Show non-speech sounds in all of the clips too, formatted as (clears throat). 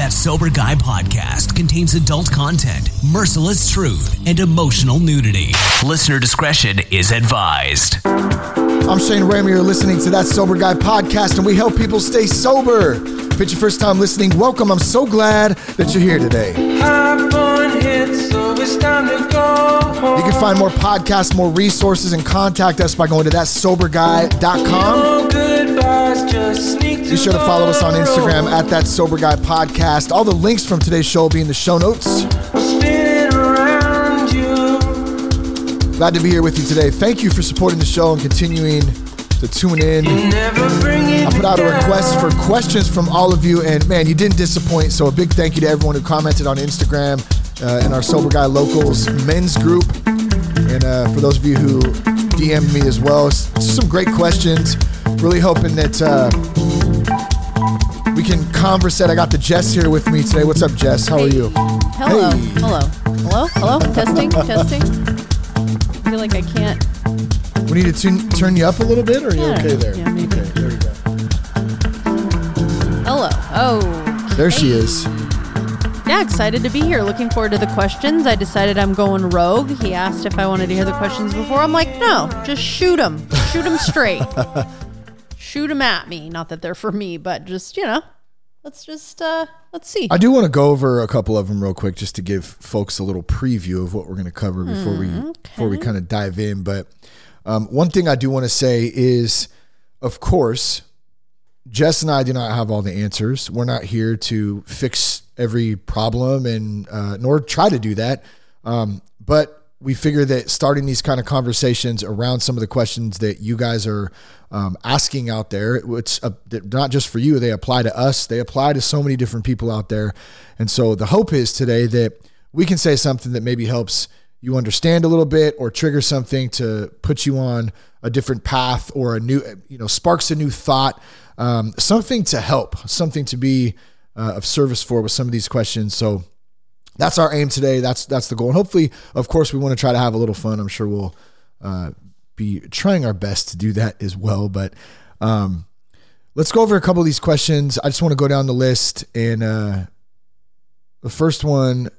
That Sober Guy podcast contains adult content, merciless truth, and emotional nudity. Listener discretion is advised. I'm Shane Ramey. You're listening to That Sober Guy podcast, and we help people stay sober. If it's your first time listening, welcome. I'm so glad that you're here today. You can find more podcasts, more resources, and contact us by going to thatsoberguy.com. Be sure to follow us on Instagram at That Sober Guy Podcast. All the links from today's show will be in the show notes. Glad to be here with you today. Thank you for supporting the show and continuing to tune in. I put out a request for questions from all of you, and man, you didn't disappoint. So a big thank you to everyone who commented on Instagram uh, in our Sober Guy Locals men's group, and uh, for those of you who DM'd me as well. Some great questions. Really hoping that uh, we can converse. conversate. I got the Jess here with me today. What's up, Jess? How are you? Hello. Hey. Hello. Hello. Hello. Testing. (laughs) Testing. I feel like I can't. We need to tune, turn you up a little bit, or are you Yeah. okay there? Yeah, maybe. Okay, there we go. Hello. Oh. There she is. Yeah, excited to be here. Looking forward to the questions. I decided I'm going rogue. He asked if I wanted to hear the questions before. I'm like, no, just shoot them. Shoot them straight. (laughs) shoot them at me. Not that they're for me, but just you know, let's just uh let's see. I do want to go over a couple of them real quick, just to give folks a little preview of what we're going to cover before we before we kind of dive in. But um, one thing I do want to say is, of course, Jess and I do not have all the answers. We're not here to fix every problem, and uh, nor try to do that. Um, but we figure that starting these kind of conversations around some of the questions that you guys are um, asking out there, it's they're not just for you. They apply to us. They apply to so many different people out there. And so the hope is today that we can say something that maybe helps you understand a little bit or trigger something to put you on a different path or a new, you know, sparks a new thought, um, something to help, something to be uh, of service for with some of these questions. So that's our aim today. That's that's the goal. And hopefully, of course, we want to try to have a little fun. I'm sure we'll uh, be trying our best to do that as well. But um, let's go over a couple of these questions. I just want to go down the list. And uh, the first one: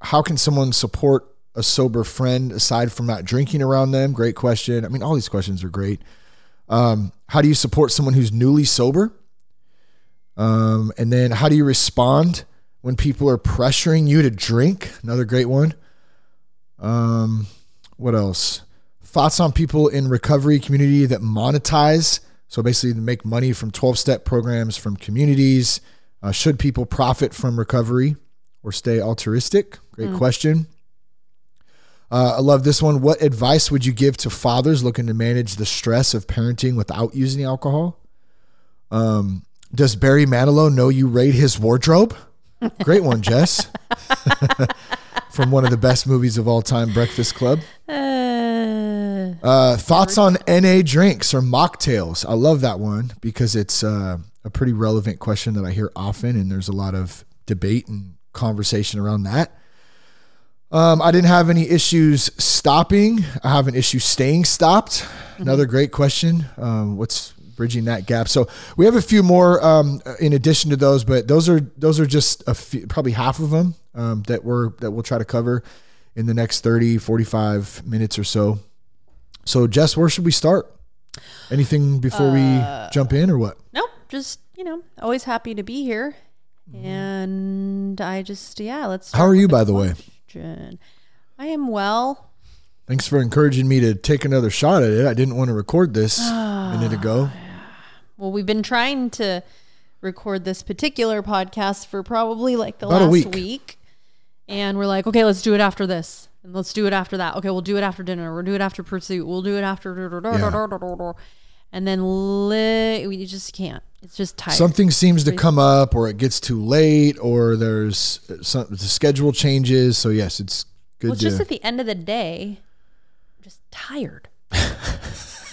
How can someone support a sober friend aside from not drinking around them? Great question. I mean, all these questions are great. Um, how do you support someone who's newly sober? Um, and then how do you respond when people are pressuring you to drink? Another great one. Um, what else? Thoughts on people in recovery community that monetize. So basically, make money from 12 step programs from communities. Uh, should people profit from recovery or stay altruistic? Great question. Uh, I love this one. What advice would you give to fathers looking to manage the stress of parenting without using alcohol? Um, does Barry Manilow know you raid his wardrobe? Great one, Jess. (laughs) From one of the best movies of all time, Breakfast Club. Uh, Uh, thoughts on NA drinks or mocktails? I love that one because it's uh, a pretty relevant question that I hear often, and there's a lot of debate and conversation around that. Um, I didn't have any issues stopping. I have an issue staying stopped. Another great question. Um, what's bridging that gap? So we have a few more um, in addition to those, but those are those are just a few, probably half of them um, that we're that we'll try to cover in the next 30, 45 minutes or so. So Jess, where should we start? Anything before we jump in or what? nope. Just you know, always happy to be here. And I just yeah, let's. How are you, by the way? I am well. Thanks for encouraging me to take another shot at it. I didn't want to record this a (sighs) minute ago. Well, we've been trying to record this particular podcast for probably like the About last week. And we're like, okay, let's do it after this. And let's do it after that. Okay, we'll do it after dinner. We'll do it after pursuit. We'll do it after. And then li- we just can't. It's just tired. Something seems to come up, or it gets too late, or there's uh, some the schedule changes. So yes, it's good well, it's to. just at the end of the day, I'm just tired. (laughs)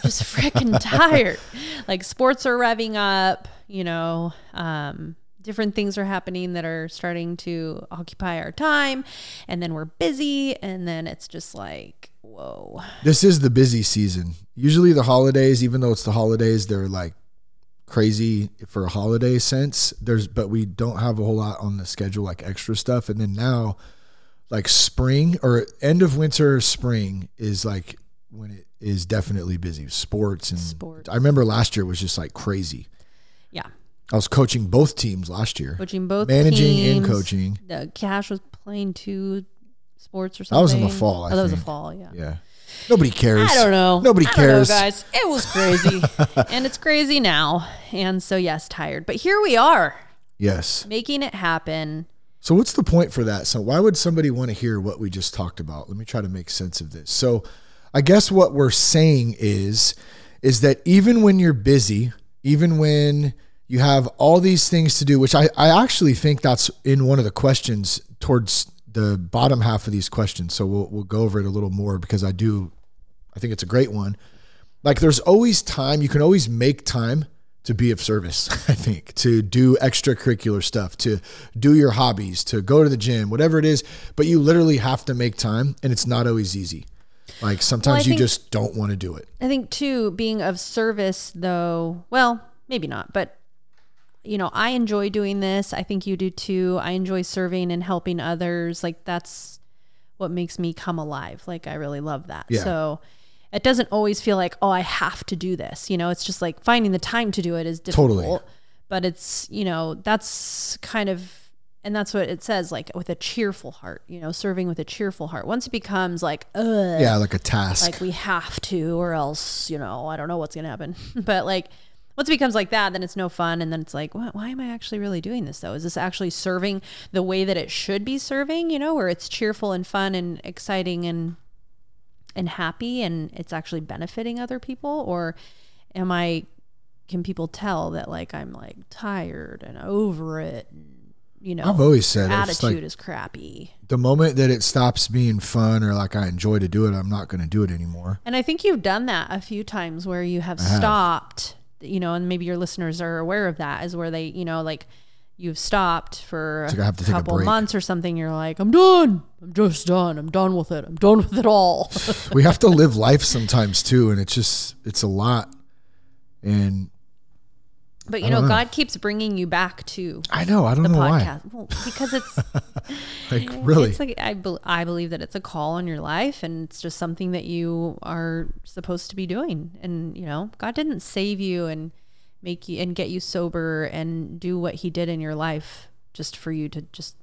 just freaking (laughs) tired. Like sports are revving up, you know, um, different things are happening that are starting to occupy our time. And then we're busy. And then it's just like, whoa. this is the busy season. Usually the holidays, even though it's the holidays, they're like crazy for a holiday sense. There's but we don't have a whole lot on the schedule like extra stuff. And then now like spring or end of winter, spring is like when it is definitely busy. Sports and Sports. I remember last year was just like crazy. Yeah. I was coaching both teams last year. Coaching both Managing and coaching. The Cash was playing two sports or something. That was in the fall, I oh, that was a fall, yeah. Yeah. Nobody cares. I don't know. Nobody I cares. know, guys. It was crazy. (laughs) and it's crazy now. And so, yes, tired. But here we are, Yes. making it happen. So what's the point for that? So why would somebody want to hear what we just talked about? Let me try to make sense of this. So I guess what we're saying is is that even when you're busy, even when you have all these things to do, which I, I actually think that's in one of the questions towards the bottom half of these questions. So we'll we'll go over it a little more because I do I think it's a great one. Like there's always time, you can always make time to be of service, (laughs) I think, to do extracurricular stuff, to do your hobbies, to go to the gym, whatever it is, but you literally have to make time and it's not always easy. Like sometimes you think- just don't want to do it. I think, too, being of service, though, well, maybe not, but you know, I enjoy doing this. I think you do too. I enjoy serving and helping others. Like, that's what makes me come alive. Like, I really love that. Yeah. So, it doesn't always feel like, oh, I have to do this. You know, it's just like finding the time to do it is difficult. Totally. But it's, you know, that's kind of, and that's what it says, like with a cheerful heart, you know, serving with a cheerful heart. Once it becomes like, ugh, Yeah, like a task. like we have to or else you know i don't know what's gonna happen. (laughs) But like once it becomes like that then it's no fun. And then it's like what, why am i actually really doing this though? Is this actually serving the way that it should be serving? You know where it's cheerful and fun and exciting and and happy and it's actually benefiting other people? Or am i can people tell that like i'm like tired and over it and, you know I've always said it. attitude like is crappy the moment that it stops being fun or like I enjoy to do it, I'm not going to do it anymore. And I think you've done that a few times where you have have. stopped, you know, and maybe your listeners are aware of that, is where they, you know, like you've stopped for I a have a couple break. months or something. You're like, I'm done. I'm just done. I'm done with it. I'm done with it all. (laughs) we have to (laughs) live life sometimes too, and it's just it's a lot. And but you know, know. God keeps bringing you back to I know I don't the know why. podcast. Well, because it's (laughs) Like really, It's like I, bel I believe that it's a call on your life, and it's just something that you are supposed to be doing. And you know, God didn't save you and make you and get you sober and do what He did in your life just for you to just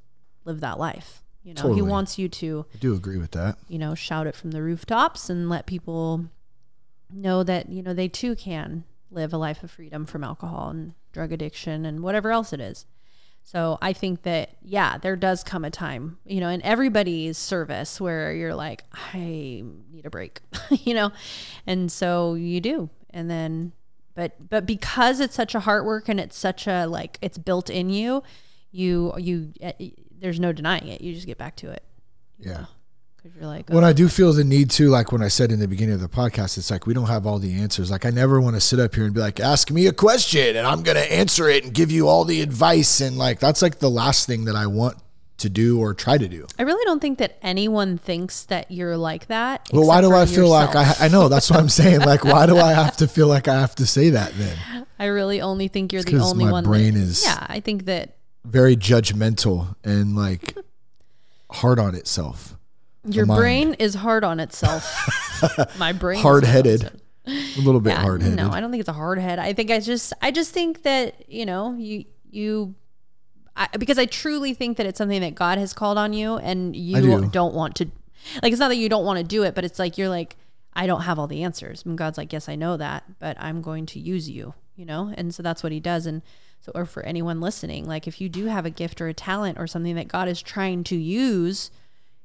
live that life. You know, He wants you to I do agree with that. you know shout it from the rooftops and let people know that you know they too can live a life of freedom from alcohol and drug addiction and whatever else it is. So I think that yeah, there does come a time, you know, in everybody's service where you're like, I need a break, (laughs) you know, and so you do, and then, but but because it's such a heart work and it's such a like it's built in you, you you eh, there's no denying it. You just get back to it Yeah. Because you're like, When I do feel the need to, like when I said in the beginning of the podcast, it's like we don't have all the answers. Like I never want to sit up here and be like, ask me a question and I'm going to answer it and give you all the advice. And like that's like the last thing that I want to do or try to do. I really don't think that anyone thinks that you're like that. Well, why do I feel like. I, I know that's what I'm saying. Like, why do I have to (laughs) feel like I have to say that then? I really only think you're the only one. my one. brain that, is- Yeah, I think that Very judgmental and like hard on itself. Your brain is hard on itself. (laughs) My brain is Hard on headed. A little bit hard headed. No, I don't think it's a hard head. I think I just I just think that, you know, you you I, because I truly think that it's something that God has called on you and you do. don't want to like it's not that you don't want to do it, but it's like you're like I don't have all the answers. And God's like, "Yes, I know that, but I'm going to use you." You know? And so that's what he does and so or for anyone listening, like if you do have a gift or a talent or something that God is trying to use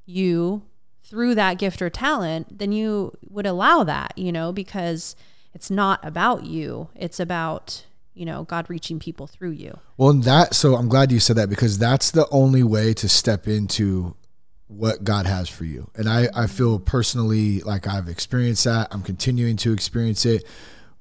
you through that gift or talent, then you would allow that, you know, because it's not about you. It's about, you know, God reaching people through you. Well, that so I'm glad you said that because that's the only way to step into what God has for you. And I, I feel personally like I've experienced that. I'm continuing to experience it.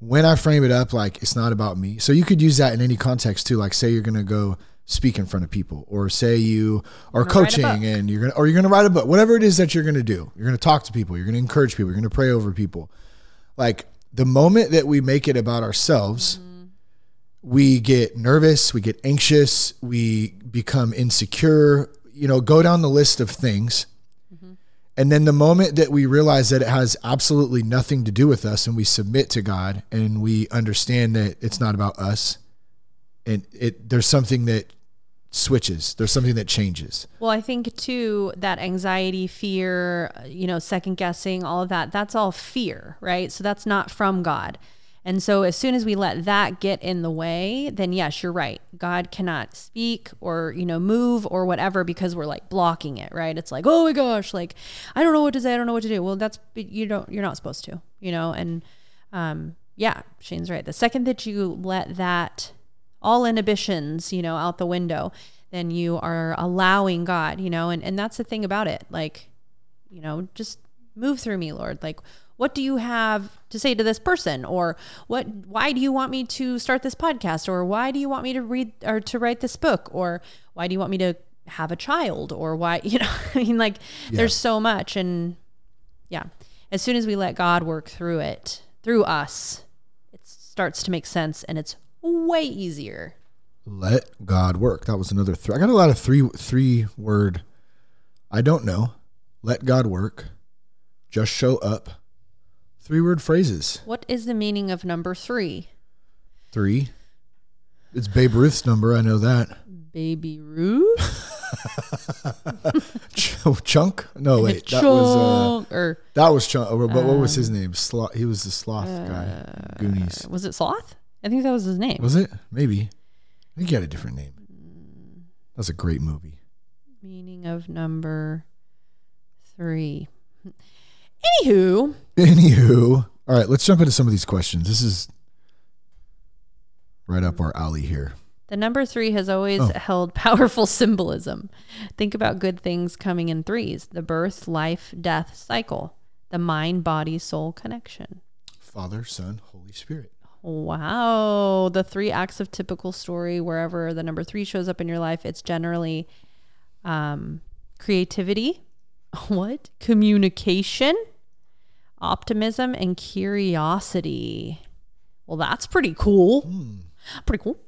When I frame it up, like it's not about me. So you could use that in any context too. Like say you're gonna go speak in front of people, or say you are coaching and you're gonna or you're gonna write a book. Whatever it is that you're gonna do, you're gonna talk to people, you're gonna encourage people, you're gonna pray over people. Like the moment that we make it about ourselves, we get nervous, we get anxious, we become insecure, you know, go down the list of things. And then the moment that we realize that it has absolutely nothing to do with us and we submit to God and we understand that it's not about us and it there's something that switches. There's something that changes. Well, I think too that anxiety, fear, you know, second guessing, all of that, that's all fear, right? So that's not from God. And so as soon as we let that get in the way, then yes, you're right. God cannot speak or, you know, move or whatever because we're like blocking it, right? It's like, "Oh my gosh, like I don't know what to say, I don't know what to do." Well, that's you don't you're not supposed to, you know, and um yeah, Shane's right. The second that you let that all inhibitions, you know, out the window, then you are allowing God, you know, and, and that's the thing about it. Like, you know, just move through me, Lord. Like, what do you have to say to this person? Or what why do you want me to start this podcast? Or why do you want me to read or to write this book? Or why do you want me to have a child? Or why, (laughs) you know, I mean like Yeah. there's so much and yeah. As soon as we let God work through it, through us, it starts to make sense and it's way easier. Let God work. That was another three. I got a lot of three three word. I don't know. Let God work. Just show up. Three word phrases. What is the meaning of number three? Three. It's Babe Ruth's number. I know that. Baby Ruth? (laughs) (laughs) Ch- Chunk? No, wait. That was uh, Chunk, or that was Chunk. oh, But what was his name? Sloth. He was the sloth guy. Goonies. was it Sloth? I think that was his name. Was it? Maybe. I think he had a different name. That was a great movie. Meaning of number three. Anywho, Anywho, all right, let's jump into some of these questions. This is right up our alley here. the number three has always Oh. held (laughs) powerful symbolism. Think about good things coming in threes the birth, life, death cycle, the mind, body, soul connection. Father, Son, Holy Spirit. Wow. The three acts of typical story, wherever the number three shows up in your life, it's generally um, creativity, (laughs) what? Communication, optimism, and curiosity. Well, that's pretty cool. Pretty cool.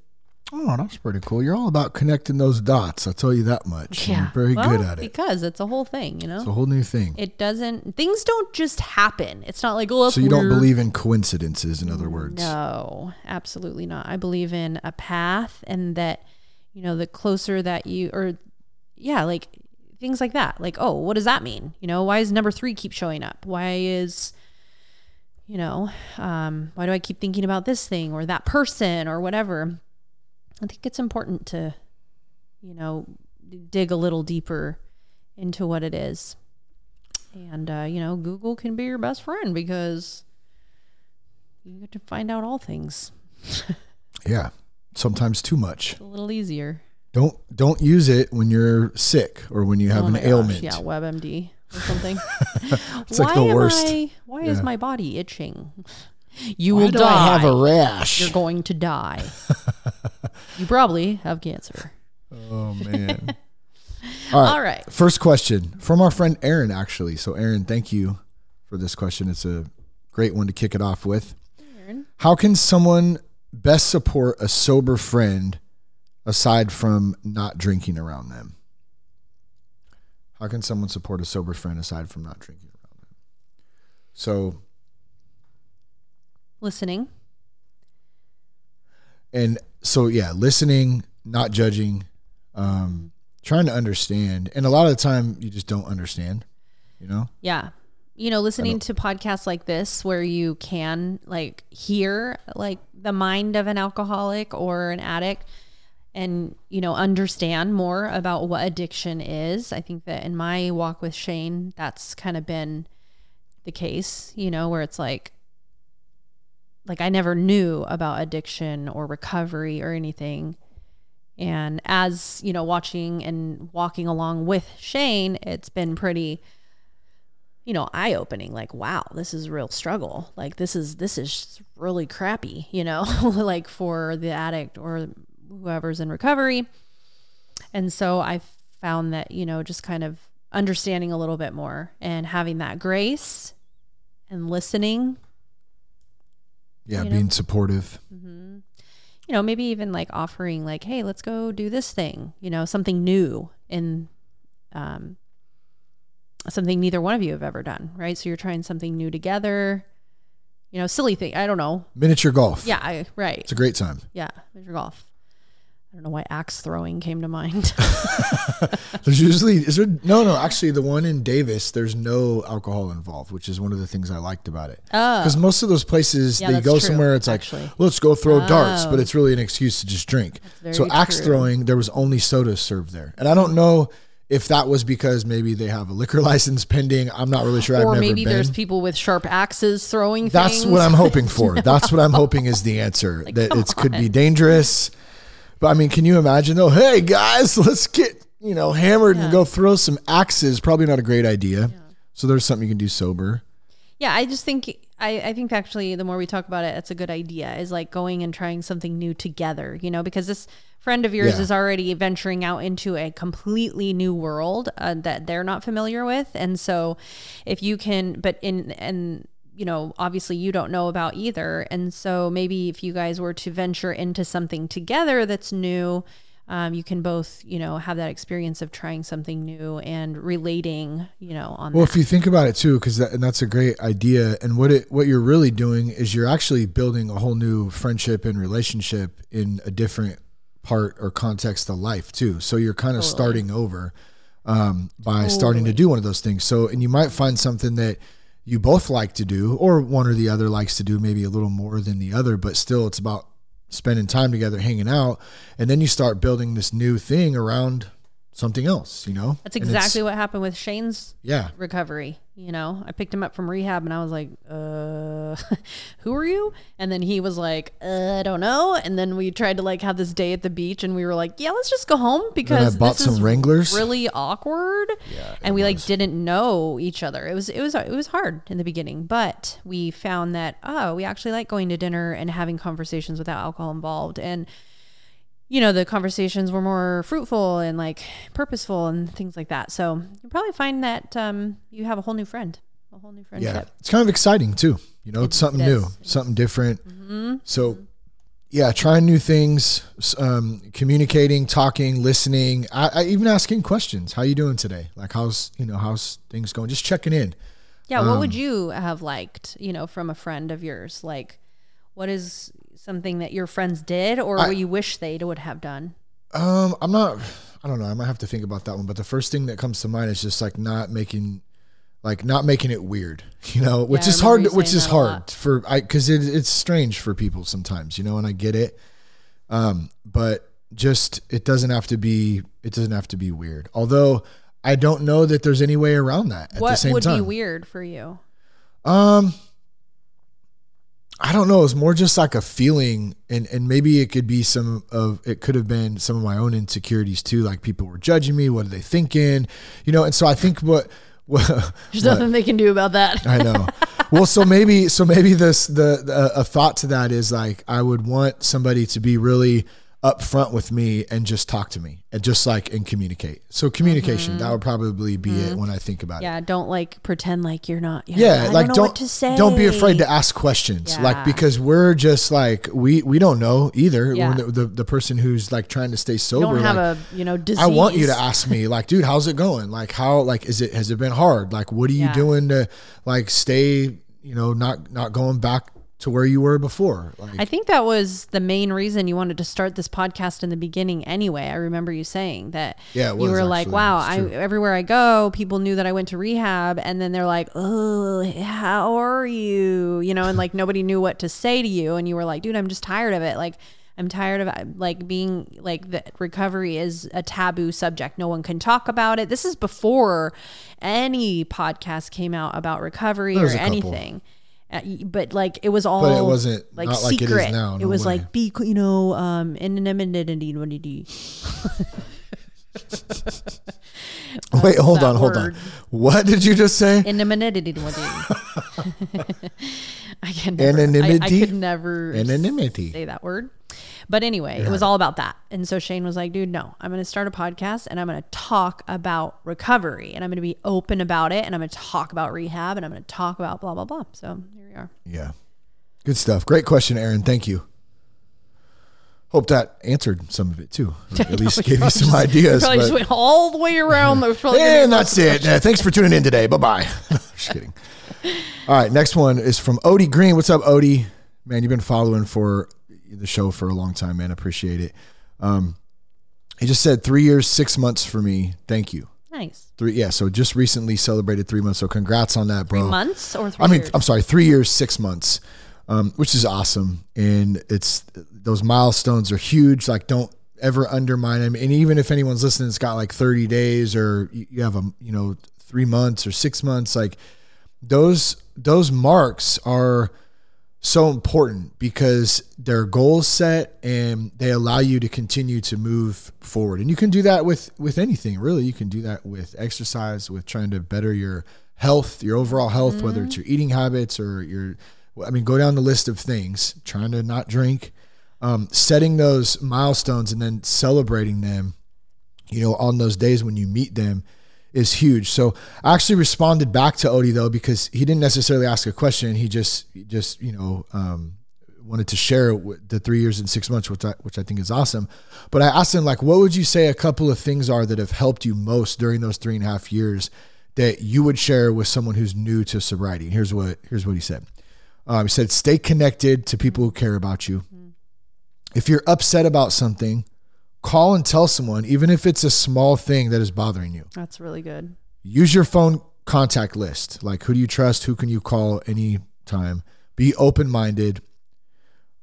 Oh, that's pretty cool. You're all about connecting those dots. I'll tell you that much. You're very Well, good at it. Because it's a whole thing, you know? It's a whole new thing. it doesn't, things don't just happen. It's not like, oh, So you don't believe in coincidences, in other words. No, absolutely not. I believe in a path and that, you know, the closer that you, or yeah, like things like that. Like, oh, what does that mean? You know, why is number three keep showing up? Why is, you know, um, why do I keep thinking about this thing or that person or whatever? I think it's important to, you know, dig a little deeper into what it is. And, uh, you know, Google can be your best friend because you get to find out all things (laughs) Yeah. Sometimes too much. a little easier. Don't don't use it when you're sick or when you have Oh an gosh, ailment. Yeah, WebMD or something. (laughs) It's like the worst. I, why is my body itching? You Why will do die. I have a rash? You're going to die. (laughs) you probably have cancer. Oh (laughs) man. All right. All right. First question from our friend Aaron, actually. So, Aaron, thank you for this question. It's a great one to kick it off with. Aaron. How can someone best support a sober friend aside from not drinking around them? How can someone support a sober friend aside from not drinking around them? So, Listening. and so yeah, listening, not judging, um, trying to understand. And a lot of the time, you just don't understand, you know? Yeah. You know, listening to podcasts like this where you can like hear like the mind of an alcoholic or an addict and you know understand more about what addiction is. I think that in my walk with Shane, that's kind of been the case, you know, where it's like like I never knew about addiction or recovery or anything. And as, you know, watching and walking along with Shane, it's been pretty you know, eye opening like wow, this is real struggle. Like this is this is really crappy, you know, (laughs) like for the addict or whoever's in recovery. And so I found that, you know, just kind of understanding a little bit more and having that grace and listening Yeah, You know? being supportive. you know, maybe even like offering like, hey, let's go do this thing, you know, something new in um something neither one of you have ever done, right? So you're trying something new together. You know, silly thing. I don't know. Miniature golf. Yeah, I, right. It's a great time. Yeah, miniature golf. I don't know why axe throwing came to mind. (laughs) (laughs) There's usually is there no no actually the one in Davis there's no alcohol involved which is one of the things I liked about it Oh. because most of those places Yeah, they go true, somewhere it's like actually. let's go throw darts Oh. but it's really an excuse to just drink so axe true. throwing there was only soda served there and I don't know if that was because maybe they have a liquor (laughs) license pending I'm not really sure or maybe been there's people with sharp axes throwing that's things. what I'm hoping for. That's what I'm hoping is the answer. that it could be dangerous. But I mean, can you imagine though? Hey guys, (laughs) let's get you know hammered and go throw some axes. Probably not a great idea. So there's something you can do sober. Yeah, I just think I, I think actually the more we talk about it, it's a good idea. Is like going and trying something new together, you know, because this friend of yours Yeah. is already venturing out into a completely new world uh, that they're not familiar with, and so if you can, but in and you know, obviously you don't know about either, and so maybe if you guys were to venture into something together that's new. Um, you can both, you know, have that experience of trying something new and relating, you know, on Well, that. if you think about it too, because that, and that's a great idea. And what it what you're really doing is you're actually building a whole new friendship and relationship in a different part or context of life too. So you're kind of starting over um, by starting to do one of those things. So and you might find something that you both like to do, or one or the other likes to do, maybe a little more than the other, but still it's about spending time together, hanging out, and then you start building this new thing around something else. You know, That's exactly what happened with Shane's yeah. recovery. You know, I picked him up from rehab and I was like, uh, (laughs) who are you? And then he was like, uh, I don't know. And then we tried to like have this day at the beach and we were like, yeah, let's just go home because I bought this some is Wranglers. really awkward. Yeah. And we like didn't know each other. It was, it was, it was hard in the beginning, but we found that, oh, we actually like going to dinner and having conversations without alcohol involved. And, you know, the conversations were more fruitful and like purposeful and things like that. So you probably find that um, you have a whole new friend, a whole new friendship. Yeah, it's kind of exciting too. You know, it's something it new. Mm-hmm. something different. So, yeah, trying new things, um, communicating, talking, listening, I, I even asking questions. How you doing today? Like, how's you know how's things going? Just checking in. Yeah. What Um, would you have liked, you know, from a friend of yours? Like, what is something that your friends did or I- what you wish they would have done? Um, I'm not. I don't know. I might have to think about that one. But the first thing that comes to mind is just like not making, like not making it weird. (laughs) You know, which Yeah, is hard. Which is hard for I because it, it's strange for people sometimes. You know, and I get it. Um, but just it doesn't have to be. It doesn't have to be weird. Although I don't know that there's any way around that at the What same would time. be weird for you? Um, I don't know. It's more just like a feeling, and and maybe it could be some of it could have been some of my own insecurities too. Like people were judging me. What are they thinking? You know. And so I think what. (laughs) what There's what- nothing they can do about that. (laughs) I know. Well, so maybe so maybe this the, the a thought to that is like I would want somebody to be really upfront with me and just talk to me and just like and communicate. So communication that would probably be it when I think about it. Mm-hmm. Yeah. Don't like pretend like you're not. You Yeah, like don't, don't what to say. don't be afraid to ask questions. Like because we're just like we we don't know either. Yeah. The, the the person who's like trying to stay You sober. don't have like, a, you know, disease. I want you to ask me, (laughs) like, dude, how's it going? Like, how, like, is it, has it been hard? Like, what are you Yeah. doing to, like, stay, you know, not, not going back to where you were before? Like, I think that was the main reason you wanted to start this podcast in the beginning anyway. I remember you saying that Yeah, you were like, wow, I everywhere I go, people knew that I went to rehab and then they're like, "Oh, how are you?" You know, and like nobody knew what to say to you and you were like, "Dude, I'm just tired of it." Like I'm tired of like being like the recovery is a taboo subject. No one can talk about it. This is before any podcast came out about recovery There or anything. couple. Uh, but like it was all But it wasn't- like not like it is secret. now, It was way. like be you know um anonymity wait, hold on, hold on. What did you just say? anonymity. I can never, I, I could never Anonymity. say that word. But anyway, it was all about that. And so Shane was like, dude, no, I'm going to start a podcast and I'm going to talk about recovery and I'm going to be open about it and I'm going to talk about rehab and I'm going to talk about blah, blah, blah. So here we are. Yeah. Good stuff. Great question, Aaron. Thank you. hope that answered some of it too. At (laughs) least gave you some ideas. Probably just went all the way around. Gonna (laughs) and that's it. Uh, thanks for tuning in today. Bye bye. (laughs) Just kidding. All right, next one is from Odie Green. What's up, Odie? Man, you've been following for the show for a long time, man. Appreciate it. Um, he just said three years, six months for me. Thank you. nice. Three, yeah. So just recently celebrated three months. So congrats on that, bro. Three months or three I mean, years? I'm sorry, three years, six months, um, which is awesome. And it's those milestones are huge. Like, don't ever undermine them. And even if anyone's listening, it's got like 30 days or you you have a, you know, three months or six months, like those, those marks are so important because they're goals set and they allow you to continue to move forward. And you can do that with with anything, really. You can do that with exercise, with trying to better your health, your overall health, whether it's your eating habits or your I mean, go down the list of things, trying to not drink, um, setting those milestones and then celebrating them, you know, on those days when you meet them is huge. So I actually responded back to Odie though because he didn't necessarily ask a question. He just just you know um, wanted to share the three years and six months, which I which I think is awesome. But I asked him like, what would you say a couple of things are that have helped you most during those three and a half years that you would share with someone who's new to sobriety? And here's what here's what he said. Um, he said, stay connected to people who care about you. If you're upset about something, call and tell someone, even if it's a small thing that is bothering you That's really good. use your phone contact list. Like who do you trust? Who can you call anytime? Be open minded.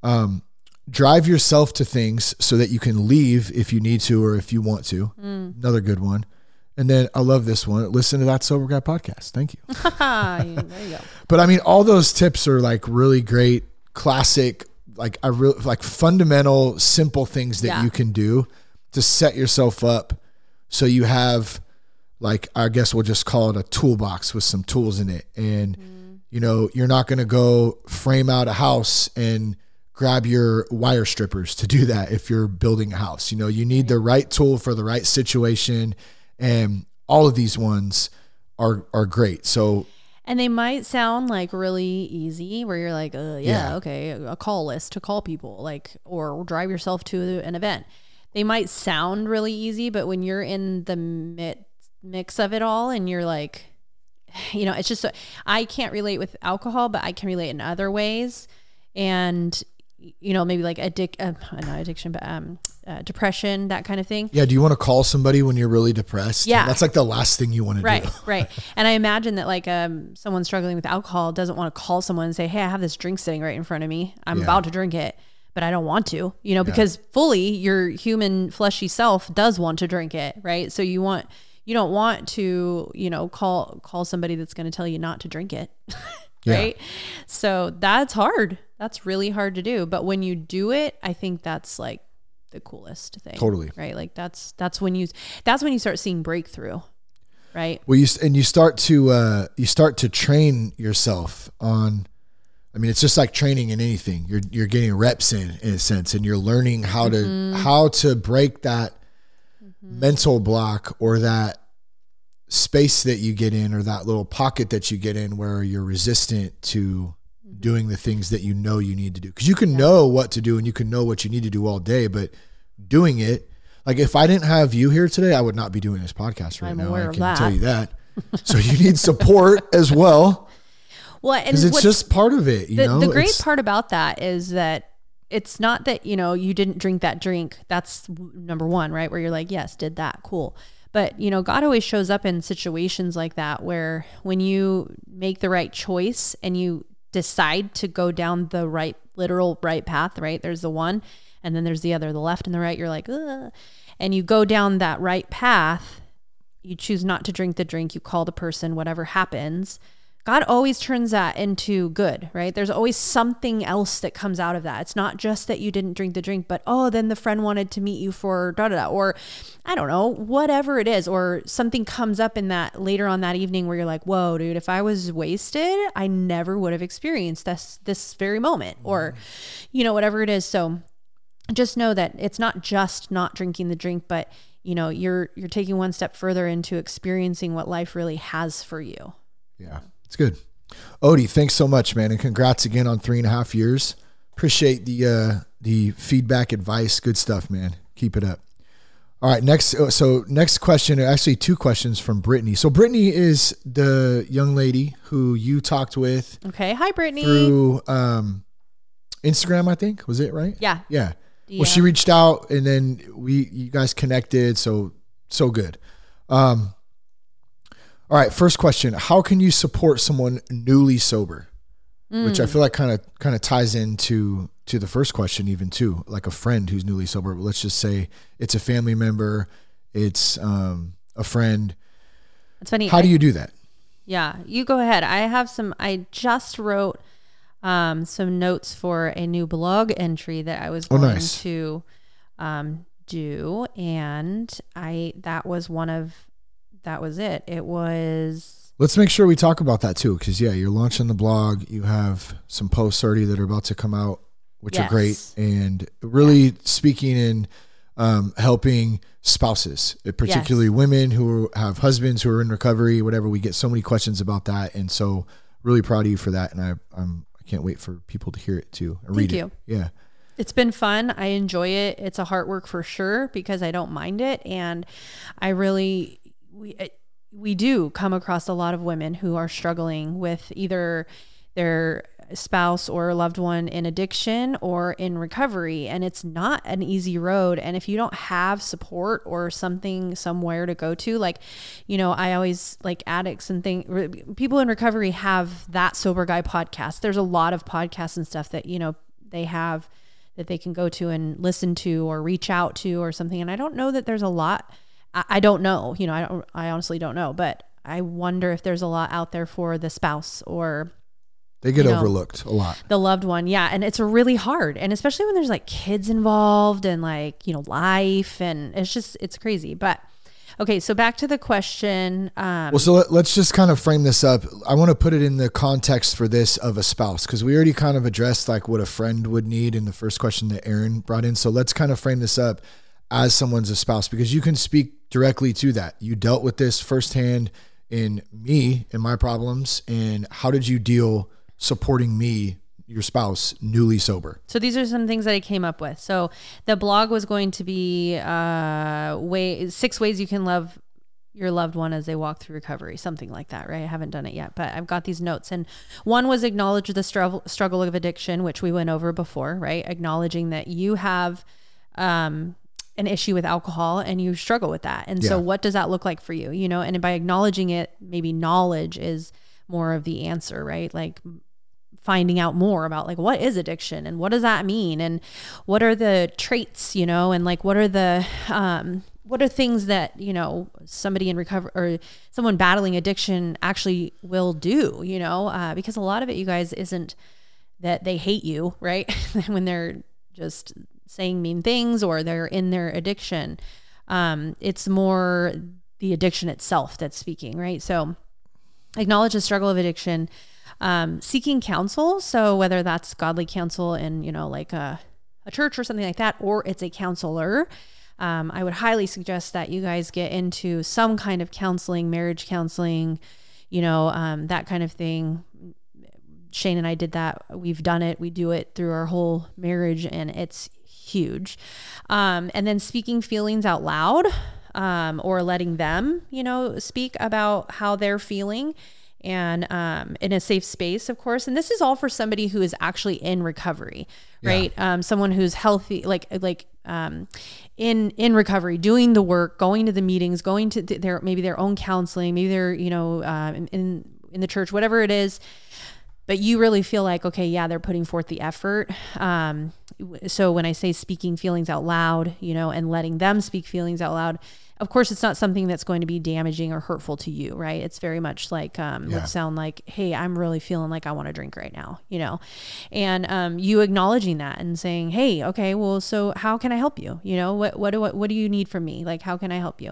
Um, drive yourself to things so that you can leave if you need to or if you want to. Another good one. And then I love this one. Listen to that sober guy podcast. Thank you. (laughs) There you go. But I mean, all those tips are like really great, classic, like I really like fundamental, simple things that Yeah. you can do to set yourself up so you have like I guess we'll just call it a toolbox with some tools in it. And you know, you're not gonna go frame out a house and grab your wire strippers to do that if you're building a house. You know, you need the right tool for the right situation. And all of these ones are are great. So And they might sound like really easy, where you're like, uh, yeah, Yeah. okay, a call list to call people, like, or drive yourself to an event. They might sound really easy, but when you're in the mi- mix of it all and you're like, (sighs) you know, it's just, I can't relate with alcohol, but I can relate in other ways. And, you know, maybe like addic, uh, not addiction, but um, uh, depression, that kind of thing. Yeah, do you want to call somebody when you're really depressed? Yeah. That's like the last thing you want to Right, do. right. (laughs) Right. And I imagine that like um someone struggling with alcohol doesn't want to call someone and say, "Hey, I have this drink sitting right in front of me. I'm Yeah. about to drink it, but I don't want to." You know, because fully your human fleshy self does want to drink it, right? So you want you don't want to, you know, call call somebody that's going to tell you not to drink it. (laughs) Yeah. right? So that's hard. That's really hard to do, but when you do it, I think that's like the coolest thing. Totally. Right? Like that's that's when you that's when you start seeing breakthrough. Right? Well, you and you start to uh, you start to train yourself on. I mean, it's just like training in anything. You're you're getting reps in in a sense, and you're learning how Mm-hmm. to how to break that mental block or that space that you get in or that little pocket that you get in where you're resistant to Mm-hmm. Doing the things that you know you need to do. Because you can know what to do and you can know what you need to do all day but doing it like if i didn't have you here today i would not be doing this podcast right I'm now. i can that. tell you that. (laughs) So you need support as well. Well, and it's just part of it you the, know? the great It's- part about that is that it's not that you know you didn't drink that drink. That's number one right? Where you're like yes did that. Cool. But you know god always shows up in situations like that where when you make the right choice and you decide to go down the right literal right path right? There's the one and then there's the other the left and the right. You're like Ugh. and you go down that right path. You choose not to drink the drink, you call the person, whatever happens, God always turns that into good, right? There's always something else that comes out of that. It's not just that you didn't drink the drink, but oh, then the friend wanted to meet you for da da da, or I don't know, whatever it is, or something comes up in that later on that evening where you're like, whoa, dude, if I was wasted, I never would have experienced this this very moment, or mm-hmm. you know, whatever it is. So just know that it's not just not drinking the drink but you know you're you're taking one step further into experiencing what life really has for you Yeah, it's good. Odie, thanks so much, man, and congrats again on three and a half years. Appreciate the uh, the feedback, advice, good stuff, man. Keep it up. All right, next. uh, So next question, actually two questions from Brittany. So Brittany is the young lady who you talked with Okay. Hi, Brittany. through um, Instagram. I think was it right? yeah. Yeah. Well, she reached out, and then we you guys connected. So so good. Um, all right. First question: How can you support someone newly sober? Which Mm. I feel like kind of kind of ties into to the first question even too, like a friend who's newly sober. But let's just say it's a family member, it's um, a friend. It's funny. How I- do you do that? Yeah, you go ahead. I have some. I just wrote um, some notes for a new blog entry that I was Oh, going nice. to um, do, and I that was one of that was it. It was Let's make sure we talk about that too, because yeah, you're launching the blog. You have some posts already that are about to come out, which are great, and really speaking in um, helping spouses, uh, particularly women who have husbands who are in recovery. Whatever, we get so many questions about that, and so really proud of you for that. And I, I'm I can't wait for people to hear it too. and read you. it. Yeah, It's been fun. I enjoy it. It's a hard work for sure because I don't mind it, and I really we uh, we do come across a lot of women who are struggling with either their spouse or loved one in addiction or in recovery. And it's not an easy road. And if you don't have support or something somewhere to go to like you know i always like addicts and thing people in recovery have that sober guy podcast. There's a lot of podcasts and stuff that you know they have that they can go to and listen to or reach out to or something. And i don't know that there's a lot i, I don't know you know i don't i honestly don't know but i wonder if there's a lot out there for the spouse or they get You know. overlooked a lot. the loved one yeah and it's really hard and especially when there's like kids involved and like you know life and it's just it's crazy but okay so back to the question um Well, so let, let's just kind of frame this up. I want to put it in the context for this of a spouse because we already kind of addressed like what a friend would need in the first question that Aaron brought in. So let's kind of frame this up as someone's a spouse because you can speak directly to that. You dealt with this firsthand in me and my problems, and how did you deal supporting me, your spouse, newly sober? So these are some things that I came up with. So the blog was going to be uh way six ways you can love your loved one as they walk through recovery, something like that, right? I haven't done it yet, but I've got these notes. And one was acknowledge the struggle struggle of addiction, which we went over before, right? Acknowledging that you have um an issue with alcohol and you struggle with that. And so what does that look like for you? You know, and by acknowledging it, maybe knowledge is more of the answer, right? Like finding out more about like what is addiction and what does that mean and what are the traits you know and like what are the um what are things that you know somebody in recovery or someone battling addiction actually will do you know uh, because a lot of it you guys isn't that they hate you right (laughs) when they're just saying mean things or they're in their addiction. Um it's more the addiction itself that's speaking right? So acknowledge the struggle of addiction um, seeking counsel. So whether that's godly counsel in you know like a, a church or something like that or it's a counselor um, i would highly suggest that you guys get into some kind of counseling marriage counseling you know um, that kind of thing. Shane and i did that. We've done it. We do it through our whole marriage and it's huge um, and then speaking feelings out loud um, or letting them you know speak about how they're feeling and um, in a safe space, of course. And this is all for somebody who is actually in recovery, right? Um, someone who's healthy, like like um, in in recovery, doing the work, going to the meetings, going to th- their maybe their own counseling, maybe they're you know um, in, in in the church, whatever it is. But you really feel like, okay, yeah, they're putting forth the effort. Um, so when I say speaking feelings out loud, you know, and letting them speak feelings out loud, of course, it's not something that's going to be damaging or hurtful to you, right? It's very much like, um, Yeah. would sound like, hey, I'm really feeling like I want to drink right now, you know, and um, you acknowledging that and saying, hey, okay, well, so how can I help you? You know, what what do what, what do you need from me? Like, how can I help you?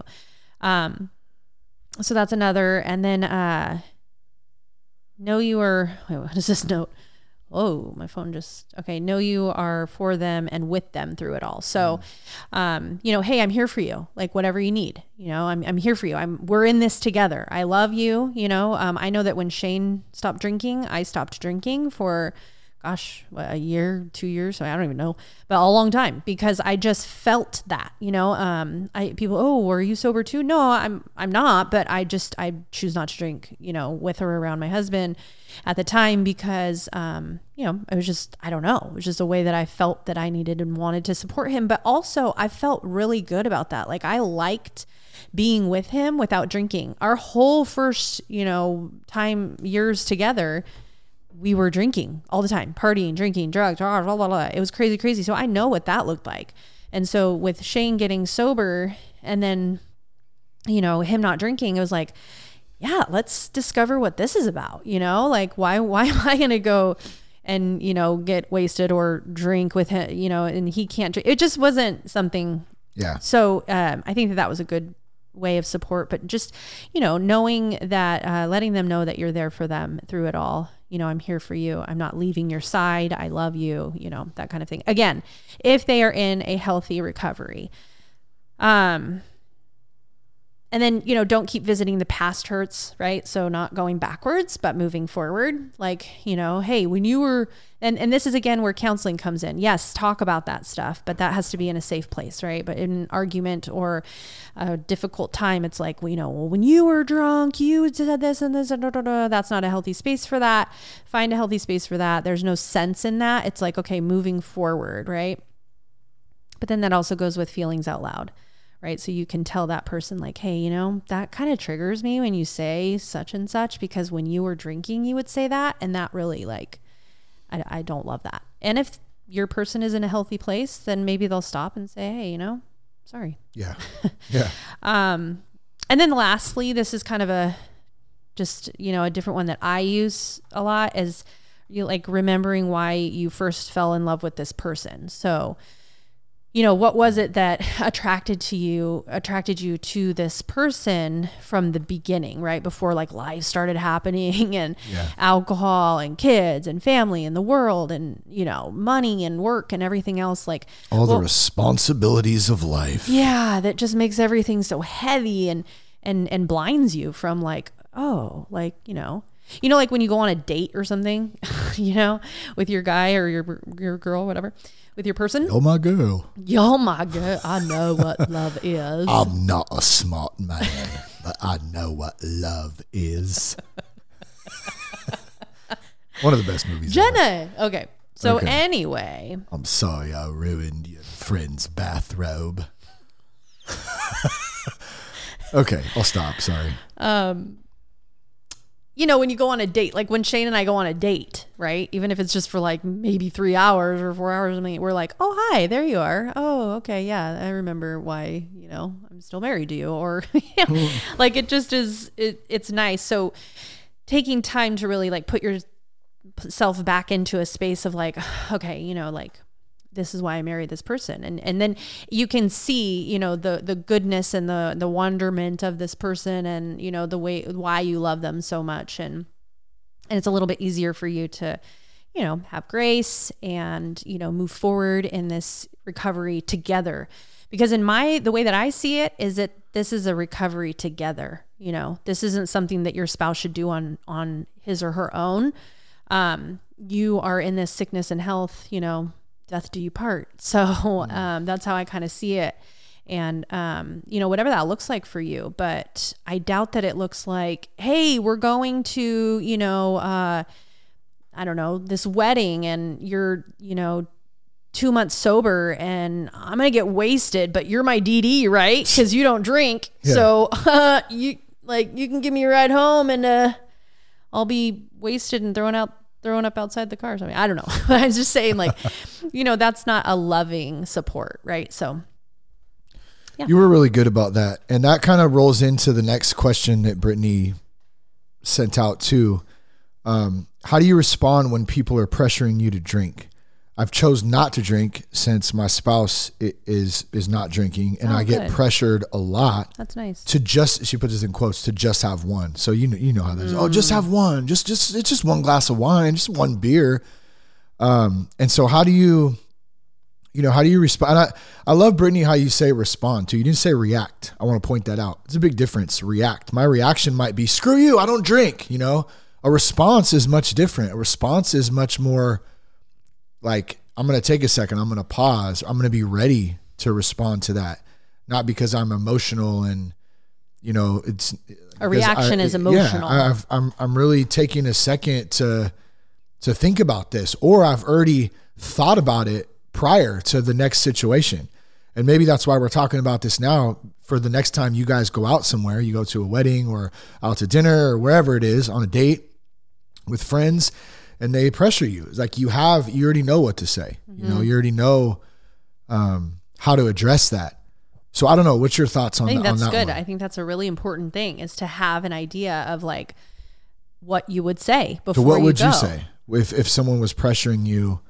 Um, so that's another, and then uh, know you are. (laughs) Wait, what is this note? Oh, my phone just okay. Know you are for them and with them through it all. So, um, you know, hey, I'm here for you. Like whatever you need. You know, I'm I'm here for you. I'm we're in this together. I love you. You know, um, I know that when Shane stopped drinking, I stopped drinking for gosh, a year, two years. I don't even know, but a long time because I just felt that, you know, um, I, people, oh, are you sober too? No, I'm, I'm not, but I just, I choose not to drink, you know, with or around my husband at the time because, um, you know, it was just, I don't know, it was just a way that I felt that I needed and wanted to support him. But also I felt really good about that. Like I liked, being with him without drinking. Our whole first, you know, time years together, we were drinking all the time, partying, drinking, drugs, blah, blah, blah, blah. It was crazy, crazy. So I know what that looked like. And so with Shane getting sober and then, you know, him not drinking, it was like, yeah, let's discover what this is about. You know, like why (laughs) why am I gonna go and, you know, get wasted or drink with him, you know, and he can't drink. It just wasn't something Yeah. so um, I think that that was a good way of support, but just, you know, knowing that, uh, letting them know that you're there for them through it all. You know, I'm here for you. I'm not leaving your side. I love you, you know, that kind of thing. Again, if they are in a healthy recovery. Um, and then, you know, don't keep visiting the past hurts, right? So not going backwards, but moving forward. Like, you know, hey, when you were and and this is again where counseling comes in. Yes, talk about that stuff, but that has to be in a safe place, right? But in an argument or a difficult time, it's like, well, you know, well, when you were drunk, you said this and this and da, da, da. that's not a healthy space for that. Find a healthy space for that. There's no sense in that. It's like, okay, moving forward, right? But then that also goes with feelings out loud right? So you can tell that person, like, hey, you know, that kind of triggers me when you say such and such because when you were drinking, you would say that. And that really, like, I, I don't love that. And if your person is in a healthy place, then maybe they'll stop and say, hey, you know, sorry. Yeah. (laughs) Yeah. Um, and then lastly, this is kind of a just, you know, a different one that I use a lot is you like remembering why you first fell in love with this person. So, you know what was it that (laughs) attracted to you attracted you to this person from the beginning right before like life started (laughs) happening and Yeah. alcohol and kids and family and the world and you know money and work and everything else like All the responsibilities of life. yeah that just makes everything so heavy and and and blinds you from like oh like you know you know like when you go on a date or something (laughs) you know with your guy or your your girl whatever with your person Oh my girl. Oh my girl. I know what (laughs) love is. I'm not a smart man, but I know what love is. (laughs) One of the best movies. ever. Jenna. Okay. So Okay. anyway, I'm sorry I ruined your friend's bathrobe. (laughs) okay, I'll stop. Sorry. Um, you know, when you go on a date, like when Shane and I go on a date, right? Even if it's just for like maybe three hours or four hours, I mean, we're like, oh, hi, there you are. Oh, okay. Yeah. I remember why, you know, I'm still married to you. Or, (laughs) you know, like it just is, it, it's nice. So taking time to really like put yourself back into a space of like, (sighs) okay, you know, like, this is why I married this person. And and then you can see, you know, the the goodness and the the wonderment of this person and, you know, the way why you love them so much. And and it's a little bit easier for you to you know have grace and you know move forward in this recovery together. Because in my the way that i see it is that this is a recovery together you know. This isn't something that your spouse should do on on his or her own. Um you are in this sickness and health you know death do you part? (laughs) So um that's how i kind of see it. And um, you know whatever that looks like for you but i doubt that it looks like hey we're going to you know uh, i don't know this wedding and you're you know two months sober and i'm gonna get wasted but you're my dd right? (laughs) Because you don't drink. Yeah. so uh, (laughs) you like you can give me a ride home and uh, i'll be wasted and thrown out thrown up outside the car or something i don't know (laughs) i was just saying like (laughs) you know that's not a loving support right so yeah. You were really good about that. And that kind of rolls into the next question that Brittany sent out too. Um, how do you respond when people are pressuring you to drink? I've chose not to drink since my spouse is is not drinking, and Oh, I get good. pressured a lot that's nice to just. She puts this in quotes to just have one. So you know you know how there's oh Mm. just have one, just just it's just one glass of wine, just one beer. Um, and so how do you you know, how do you respond? I, I love Brittany how you say respond to. You didn't say react. I want to point that out. It's a big difference. React. My reaction might be screw you. I don't drink. You know, a response is much different. A response is much more like I'm going to take a second, I'm going to pause, I'm going to be ready to respond to that. Not because I'm emotional and you know, it's a reaction I, is emotional. Yeah, I've, I'm I'm really taking a second to to think about this, or I've already thought about it prior to the next situation, and maybe that's why we're talking about this now. For the next time you guys go out somewhere, you go to a wedding or out to dinner or wherever it is on a date with friends, and they pressure you. It's like you have you already know what to say. Mm-hmm. You know, you already know um, how to address that so I don't know. What's your thoughts on, that? I think that's that good. One? I think that's a really important thing is to have an idea of like what you would say before. So what you would go. you say if if someone was pressuring you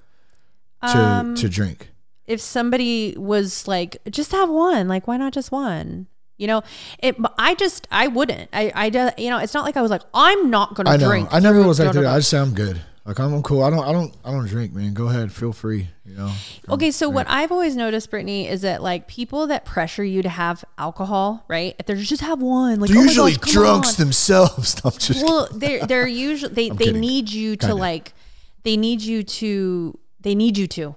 to um, to drink? If somebody was like, just have one, like why not just one? You know, it. I just I wouldn't. I I you know, it's not like I was like I'm not going to drink. I never was like that. I just say I'm good. Like I'm, I'm, cool. I don't I don't I don't drink, man. Go ahead, feel free. You know. Okay, so drink. what I've always noticed, Brittany, is that like people that pressure you to have alcohol, right? If they're just have one, like they're oh usually gosh, drunks on. themselves. (laughs) No, well, they're they're usually they (laughs) they kidding. need you to Kinda. like they need you to they need you to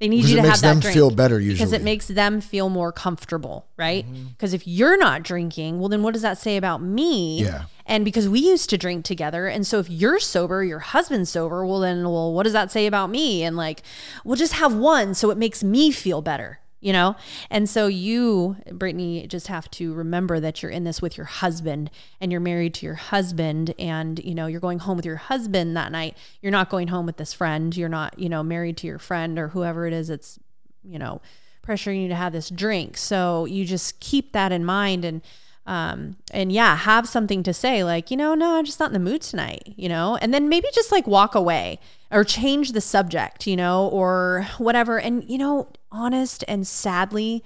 they need you to have that drink feel better usually because it makes them feel more comfortable, right? Because mm-hmm. if you're not drinking, well, then what does that say about me? Yeah. And because we used to drink together, and so if you're sober, your husband's sober, well, then, well, what does that say about me? And like, we'll just have one, so it makes me feel better you know? And so you, Brittany, just have to remember that you're in this with your husband and you're married to your husband and, you know, you're going home with your husband that night. You're not going home with this friend. You're not, you know, married to your friend or whoever it is that's, you know, pressuring you to have this drink. So you just keep that in mind and, um, and yeah, have something to say like, you know, no, I'm just not in the mood tonight, you know, and then maybe just like walk away or change the subject, you know, or whatever. And, you know, honest and sadly,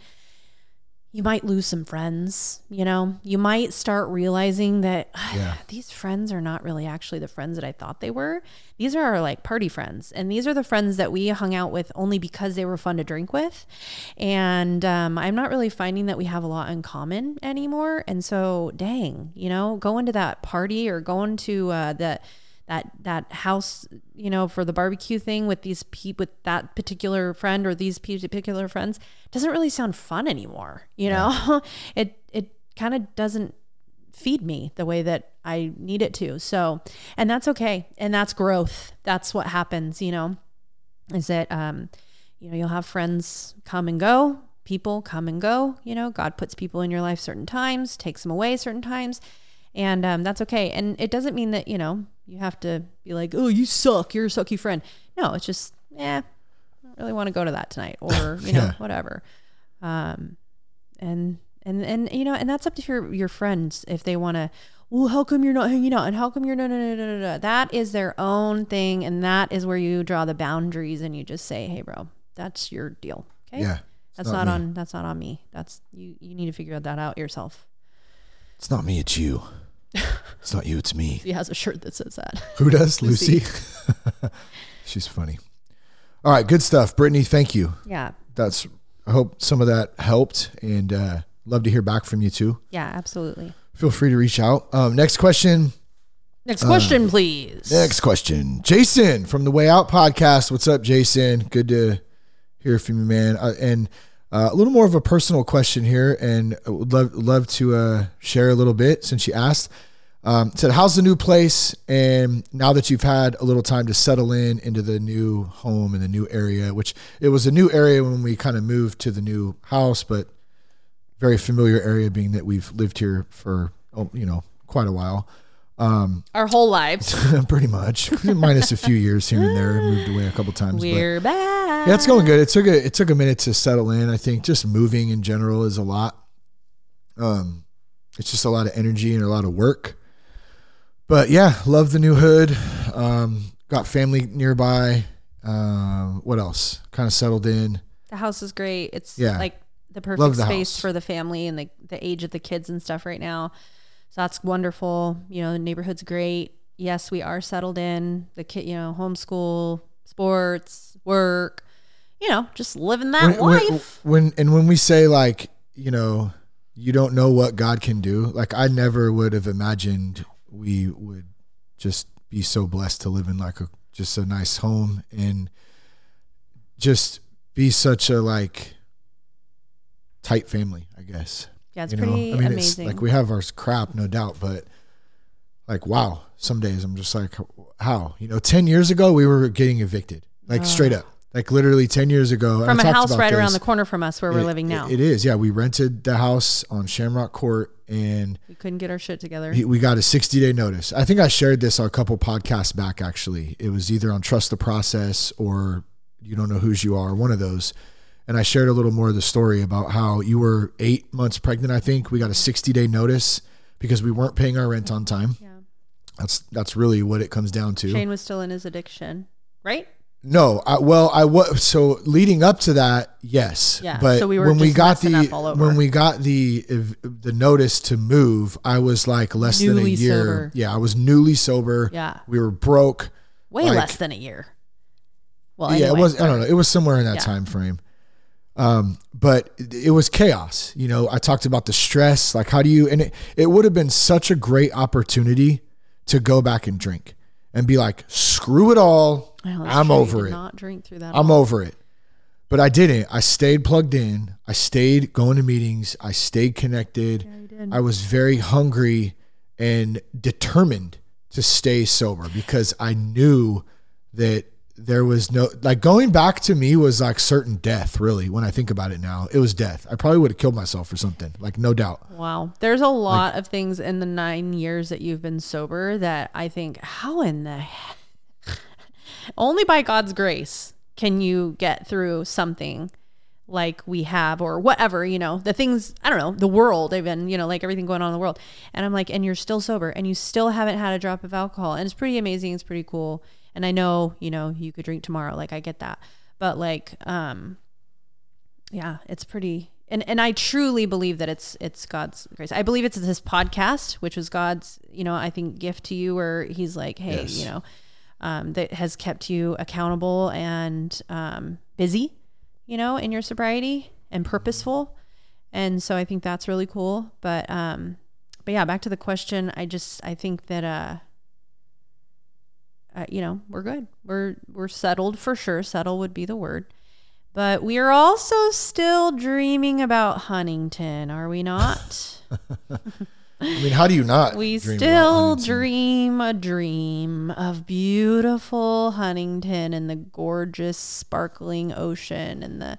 you might lose some friends, you know, you might start realizing that (sighs) yeah. these friends are not really actually the friends that I thought they were. These are our like party friends. And these are the friends that we hung out with only because they were fun to drink with. And um, I'm not really finding that we have a lot in common anymore. And so, dang, you know, going to that party or going to uh, the, that that house you know for the barbecue thing with these people with that particular friend or these particular friends doesn't really sound fun anymore you know? Yeah. (laughs) it it kind of doesn't feed me the way that I need it to. So and that's okay. And that's growth. That's what happens you know is that um you know you'll have friends come and go people come and go you know? God puts people in your life certain times takes them away certain times and um, that's okay. And it doesn't mean that you know you have to be like, oh, you suck, you're a sucky friend. No, it's just, yeah, I don't really want to go to that tonight, or (laughs) you know, yeah. whatever. Um, and and and you know, and that's up to your your friends if they want to. Well, how come you're not hanging out? And how come you're no no no no no? That is their own thing, and that is where you draw the boundaries, and you just say, hey, bro, that's your deal. Okay. Yeah. That's not, not on. That's not on me. That's you. You need to figure that out yourself. It's not me. It's you. (laughs) It's not you, it's me. He has a shirt that says that. (laughs) Who does? Lucy. Lucy? (laughs) She's funny. All right, good stuff. Brittany, thank you. Yeah. That's I hope some of that helped and uh love to hear back from you too. Yeah, absolutely. Feel free to reach out. Um, next question. Next question, uh, please. Next question. Jason from the Way Out podcast. What's up, Jason? Good to hear from you, man. Uh, and uh, a little more of a personal question here, and would love love to uh, share a little bit since you asked. Um, said, "How's the new place?" And now that you've had a little time to settle in into the new home and the new area, which it was a new area when we kind of moved to the new house, but very familiar area, being that we've lived here for oh, you know quite a while. Um, Our whole lives, (laughs) pretty much, (laughs) minus a few years here and there. Moved away a couple times. We're but, back. Yeah, it's going good. It took a it took a minute to settle in. I think just moving in general is a lot. Um, it's just a lot of energy and a lot of work. But yeah, love the new hood. Um, got family nearby. Um, what else? Kind of settled in. The house is great. It's yeah. like the perfect the space house. for the family and the the age of the kids and stuff right now. So that's wonderful. You know, the neighborhood's great. Yes, we are settled in. The kid, you know, homeschool, sports, work you know, just living that when, life. When, when and when we say like, you know, you don't know what God can do, like I never would have imagined we would just be so blessed to live in like a just a nice home and just be such a like tight family, I guess. Yeah, it's you know, pretty I mean, amazing. it's like we have our crap, no doubt, but like, wow, some days I'm just like, how? You know, 10 years ago, we were getting evicted, like straight up, like literally 10 years ago. From a house right around the corner from us where we're living now. it- it is. Yeah. We rented the house on Shamrock Court and we couldn't get our shit together. he- we got a 60 day notice. I think I shared this on a couple podcasts back, actually. It was either on Trust the Process or You Don't Know Whose You Are, one of those. And I shared a little more of the story about how you were eight months pregnant, I think. We got a 60 day notice because we weren't paying our rent on time. yeah. That's that's really what it comes down to. Shane was still in his addiction, right? No, I, well, I was so leading up to that, yes. Yeah, But so we were when we got the up all over. when we got the the notice to move, I was like less than a year. sober. Yeah, I was newly sober. Yeah. we were broke. Way Like- less than a year. Well, yeah, it was. I don't know. It was somewhere in that Yeah. time frame. Um, but it, was chaos. You know, I talked about the stress. Like, how do you? And it, it would have been such a great opportunity to go back and drink and be like, screw it all. Well, I'm true. Over it. Not drink through that. I'm all. over it. But I didn't. I stayed plugged in. I stayed going to meetings. I stayed connected. I was very hungry and determined to stay sober because I knew that there was no like going back to me was like certain death really when I think about it now. It was death. I probably would have killed myself or something. Like no doubt. Wow. There's a lot of things in the nine years that you've been sober that I think, how in the heck? (laughs) Only by God's grace can you get through something like we have or whatever, you know, the things, I don't know, the world, even, you know, like everything going on in the world. And I'm like, and you're still sober and you still haven't had a drop of alcohol. And it's pretty amazing. It's pretty cool. And I know, you know, you could drink tomorrow. Like I get that. But like, um, yeah, it's pretty and and I truly believe that it's it's God's grace. I believe it's this podcast, which was God's, you know, I think gift to you where he's like, hey, Yes. you know, um, that has kept you accountable and um, busy, you know, in your sobriety and purposeful. And so I think that's really cool. But um but yeah, back to the question, I just I think that uh uh, you know, we're good. We're we're settled for sure. Settle would be the word. But we are also still dreaming about Huntington, are we not? (laughs) (laughs) I mean, how do you not? we dream still dream a dream of beautiful Huntington and the gorgeous sparkling ocean and the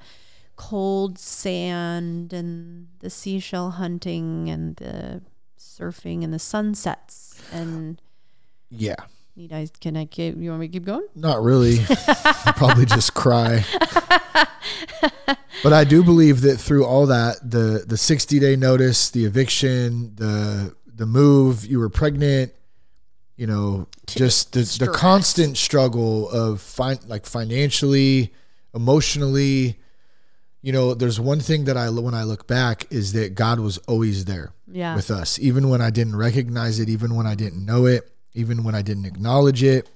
cold sand and the seashell hunting and the surfing and the sunsets and Yeah. Need I can I keep you want me to keep going? Not really. (laughs) I'll probably just cry. but I do believe that through all that, the the 60 day notice, the eviction, the the move, you were pregnant, you know, just the, the constant struggle of fin- like financially, emotionally. You know, there's one thing that I when I look back is that God was always there Yeah. with us, even when I didn't recognize it, even when I didn't know it, even when I didn't acknowledge it.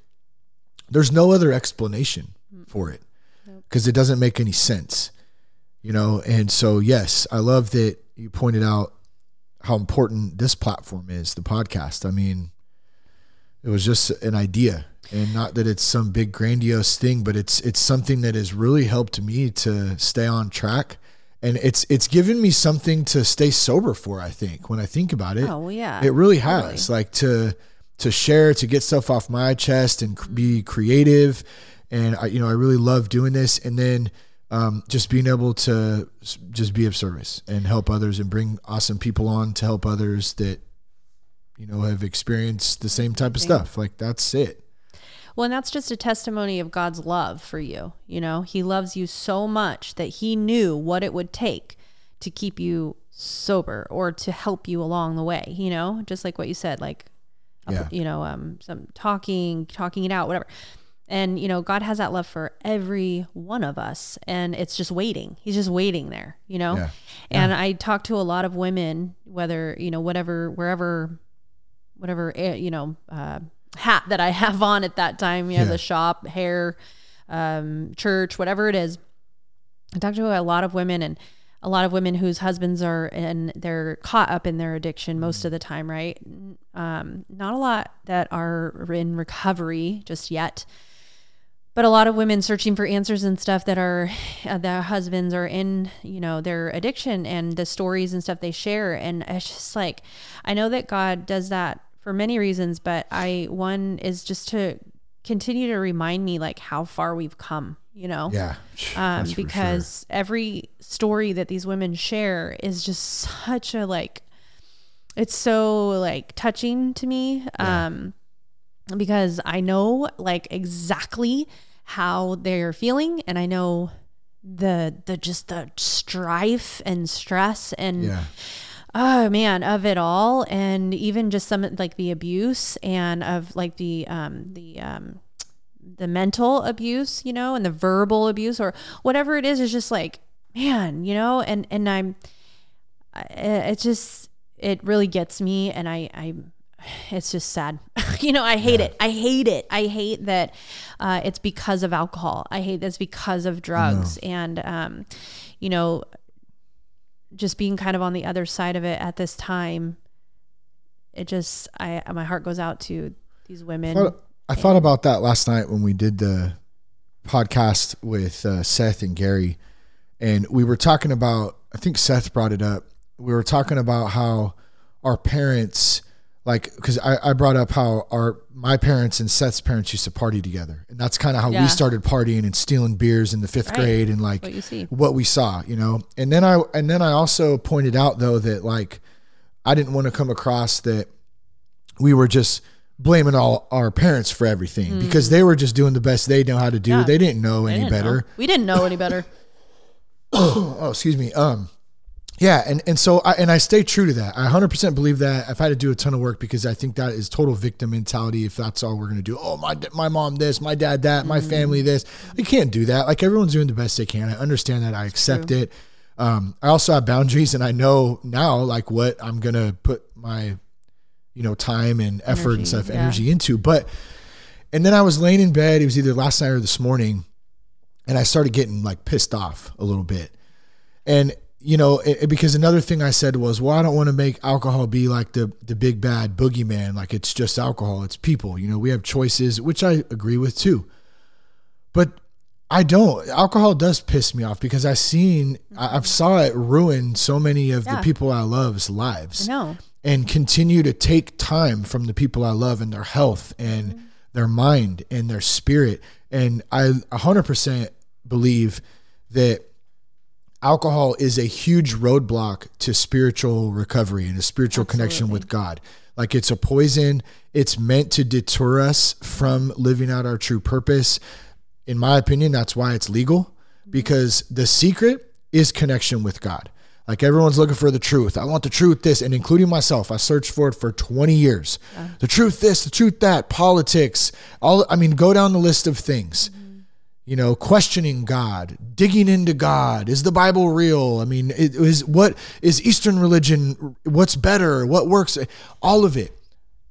There's no other explanation mm. for it because it doesn't make any sense, you know. And so, yes, I love that you pointed out how important this platform is, the podcast. I mean, it was just an idea, and not that it's some big grandiose thing, but it's it's something that has really helped me to stay on track. And it's it's given me something to stay sober for. I think when I think about it, Oh, yeah. it really has like to to share to get stuff off my chest and be creative. And I, you know i really love doing this. And then um, just being able to just be of service and help others and bring awesome people on to help others that you know have experienced the same type of stuff. Like that's it. Well, and that's just a testimony of God's love for you. You know, He loves you so much that He knew what it would take to keep you sober or to help you along the way. You know, just like what you said, like, Yeah. you know, um, some talking, talking it out, whatever. And you know, God has that love for every one of us, and it's just waiting. He's just waiting there. You know, Yeah. and I talk to a lot of women, whether you know, whatever, wherever whatever eh, you know uh, hat that I (laughs) have on at that time. You know, Yeah. the shop, hair, um, church, whatever it is. I talk to a lot of women and a lot of women whose husbands are and they're caught up in their addiction most of the time, right? Um, not a lot that are in recovery just yet. but a lot of women searching for answers and stuff that are uh, their husbands are in you know their addiction and the stories and stuff they share and it's just like i know that god does that for many reasons but i one is just to continue to remind me like how far we've come you know Yeah. um, because every story that these women share is just such a like it's so like touching to me um because i know like exactly how they're feeling and i know the the just the strife and stress and. Yeah. oh man of it all and even just some like the abuse and of like the um the um the mental abuse you know and the verbal abuse or whatever it is is just like man you know and and i'm it just it really gets me and i i it's just sad. (laughs) You know i hate it. I hate it. I hate that uh, it's because of alcohol. I hate that's because of drugs. And um you know just being kind of on the other side of it at this time it just i my heart goes out to these women. Thought- I thought about that last night when we did the podcast with uh, Seth and Gary, and we were talking about. I think Seth brought it up. We were talking about how our parents, like, because I, I brought up how our my parents and Seth's parents used to party together, and that's kind of how Yeah. we started partying and stealing beers in the fifth Right. grade, and like what you see what we saw, you know. And then I and then I also pointed out though that like I didn't want to come across that we were just blaming all our parents for everything because they were just doing the best they know how to do. Mm. Yeah. They didn't know I any didn't better. know. we didn't know any better (coughs) (coughs) Oh, excuse me. Um yeah, and and so I and I stay true to that. I 100% believe that. I've had to do a ton of work because I think that is total victim mentality if that's all we're going to do. Oh, my my mom this, my dad that, my Mm-hmm. family this. You can't do that. Like everyone's doing the best they can. I understand that. I accept it. Um, I also have boundaries and I know now like what I'm going to put my you know time and effort and stuff yeah. energy into. But and then I was laying in bed. It was either last night or this morning, and I started getting like pissed off a little bit. And you know, it, it- because another thing I said was, well, I don't want to make alcohol be like the the big bad boogeyman. Like it's just alcohol. It's people. You know, we have choices, which I agree with too. But I don't. Alcohol does piss me off because I've seen, I've saw it ruin so many of the people I love's lives no and continue to take time from the people I love and their health and mm-hmm. their mind and their spirit. And I 100% believe that alcohol is a huge roadblock to spiritual recovery and a spiritual connection with God. Like it's a poison, it's meant to deter us from living out our true purpose. In my opinion, that's why it's legal mm-hmm. because the secret is connection with God. Like everyone's looking for the truth. I want the truth, this, and including myself. I searched for it for 20 years. Uh-huh. The truth, this, the truth, that, politics, all, I mean, go down the list of things mm-hmm. you know, questioning God, digging into God. Is the Bible real? I mean, it is what is Eastern religion? What's better? What works? All of it.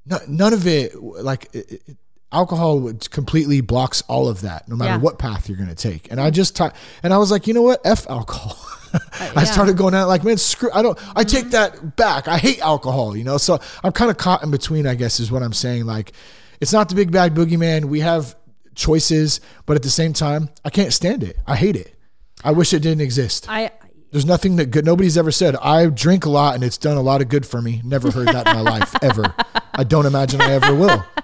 No, none of it. Like it, it- alcohol would completely blocks all of that, no matter Yeah. what path you're going to take. And I mm-hmm. just ta- and I was like, you know what? F alcohol. (laughs) Uh, (laughs) I yeah. started going out like, man, screw. I don't. I take mm-hmm. that back. I hate alcohol. You know, so I'm kind of caught in between. I guess is what I'm saying. Like, it's not the big bad boogeyman. We have choices, but at the same time, I can't stand it. I hate it. I wish it didn't exist. i There's nothing that good. Nobody's ever said I drink a lot and it's done a lot of good for me. Never heard that in my life ever. (laughs) I don't imagine I ever will. (laughs)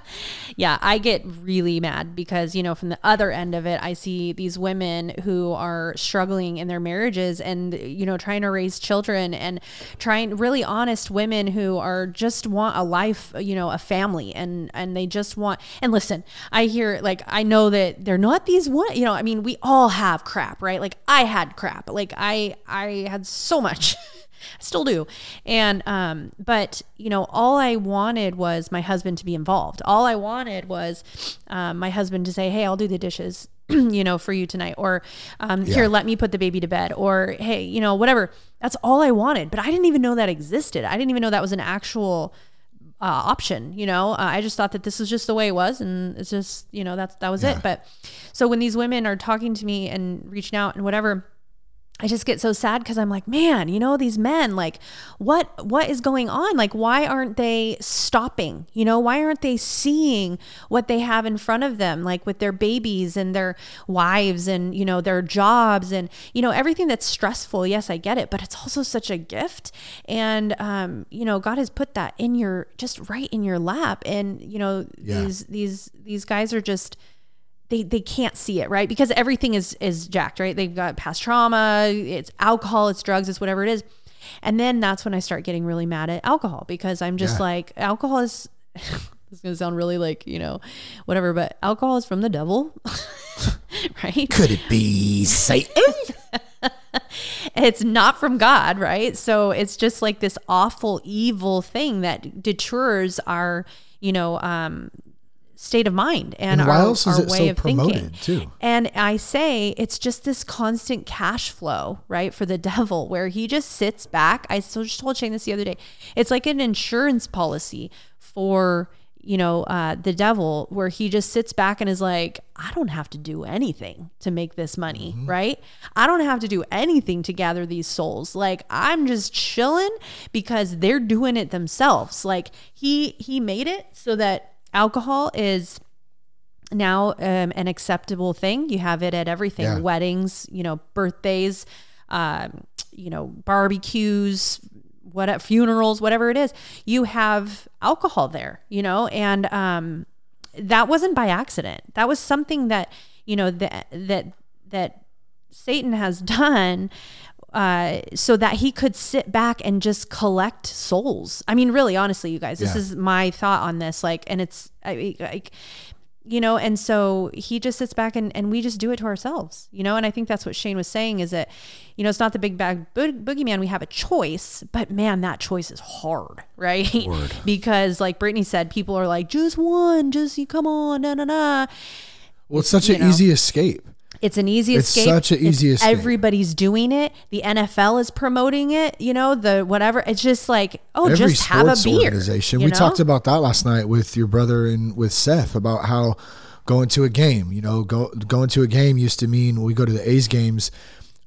yeah, I get really mad because, you know, from the other end of it, I see these women who are struggling in their marriages and, you know, trying to raise children and trying really honest women who are just want a life, you know, a family and, and they just want, and listen, I hear like, I know that they're not these one, you know, I mean, we all have crap, right? Like I had crap. Like I, I had so much. (laughs) I still do. And um but you know, all I wanted was my husband to be involved. All I wanted was um, my husband to say, "Hey, I'll do the dishes." (clears throat) you know, for you tonight, or um, here, let me put the baby to bed, or hey, you know, whatever. That's all I wanted, but I didn't even know that existed. I didn't even know that was an actual uh, option. You know, uh, I just thought that this was just the way it was, and it's just you know that's that was it. But so when these women are talking to me and reaching out and whatever, I just get so sad because I'm like, man, you know, these men, like, what what is going on? Like, why aren't they stopping? You know, why aren't they seeing what they have in front of them, like with their babies and their wives and you know their jobs and you know everything that's stressful. Yes, I get it, but it's also such a gift, and um, you know, God has put that in your just right in your lap, and you know, Yeah. these these these guys are just they they can't see it right because everything is is jacked right they've got past trauma it's alcohol it's drugs it's whatever it is and then that's when i start getting really mad at alcohol because i'm just Yeah. like alcohol is (laughs) this is going to sound really like you know whatever but alcohol is from the devil (laughs) right Could it be Satan? (laughs) it's not from God, right? So it's just like this awful, evil thing that deters our, you know, um, state of mind and, And why our, else is our it way so of thinking. too? And I say it's just this constant cash flow, right, for the (laughs) devil, where he just sits back. I so just told Shane this the other day. It's like an insurance policy for you know uh, the devil, where he just sits back and is like, I don't have to do anything to make this money, Mm-hmm. right? I don't have to do anything to gather these souls. Like I'm just chilling because they're doing it themselves. Like he he made it so that alcohol is now um, an acceptable thing. You have it at everything Yeah. weddings, you know, birthdays, um, you know, barbecues, what funerals, whatever it is. You have alcohol there, you know, and um, that wasn't by accident. That was something that you know that that that Satan has (laughs) done. Uh, so that he could sit back and just collect souls. I mean, really, honestly, you guys, this Yeah. is my thought on this. Like, and it's I, like, you know and so he just sits back and, and we just do it to ourselves you know and i think that's what shane was saying is that you know it's not the big bag bo- boogeyman we have a choice but man that choice is hard (laughs) right because like brittany said people are like just one just you come on na na na Well, it's such You an know. easy escape. It's an easy escape. It's escape. such an easy It's- escape. Everybody's doing it. The NFL is promoting it. You know, the whatever. It's just like, oh, Every just have a beer. organization. We know? talked about that last night with your brother and with Seth about how going to a game, you know, go going to a game used to mean we go to the A's games.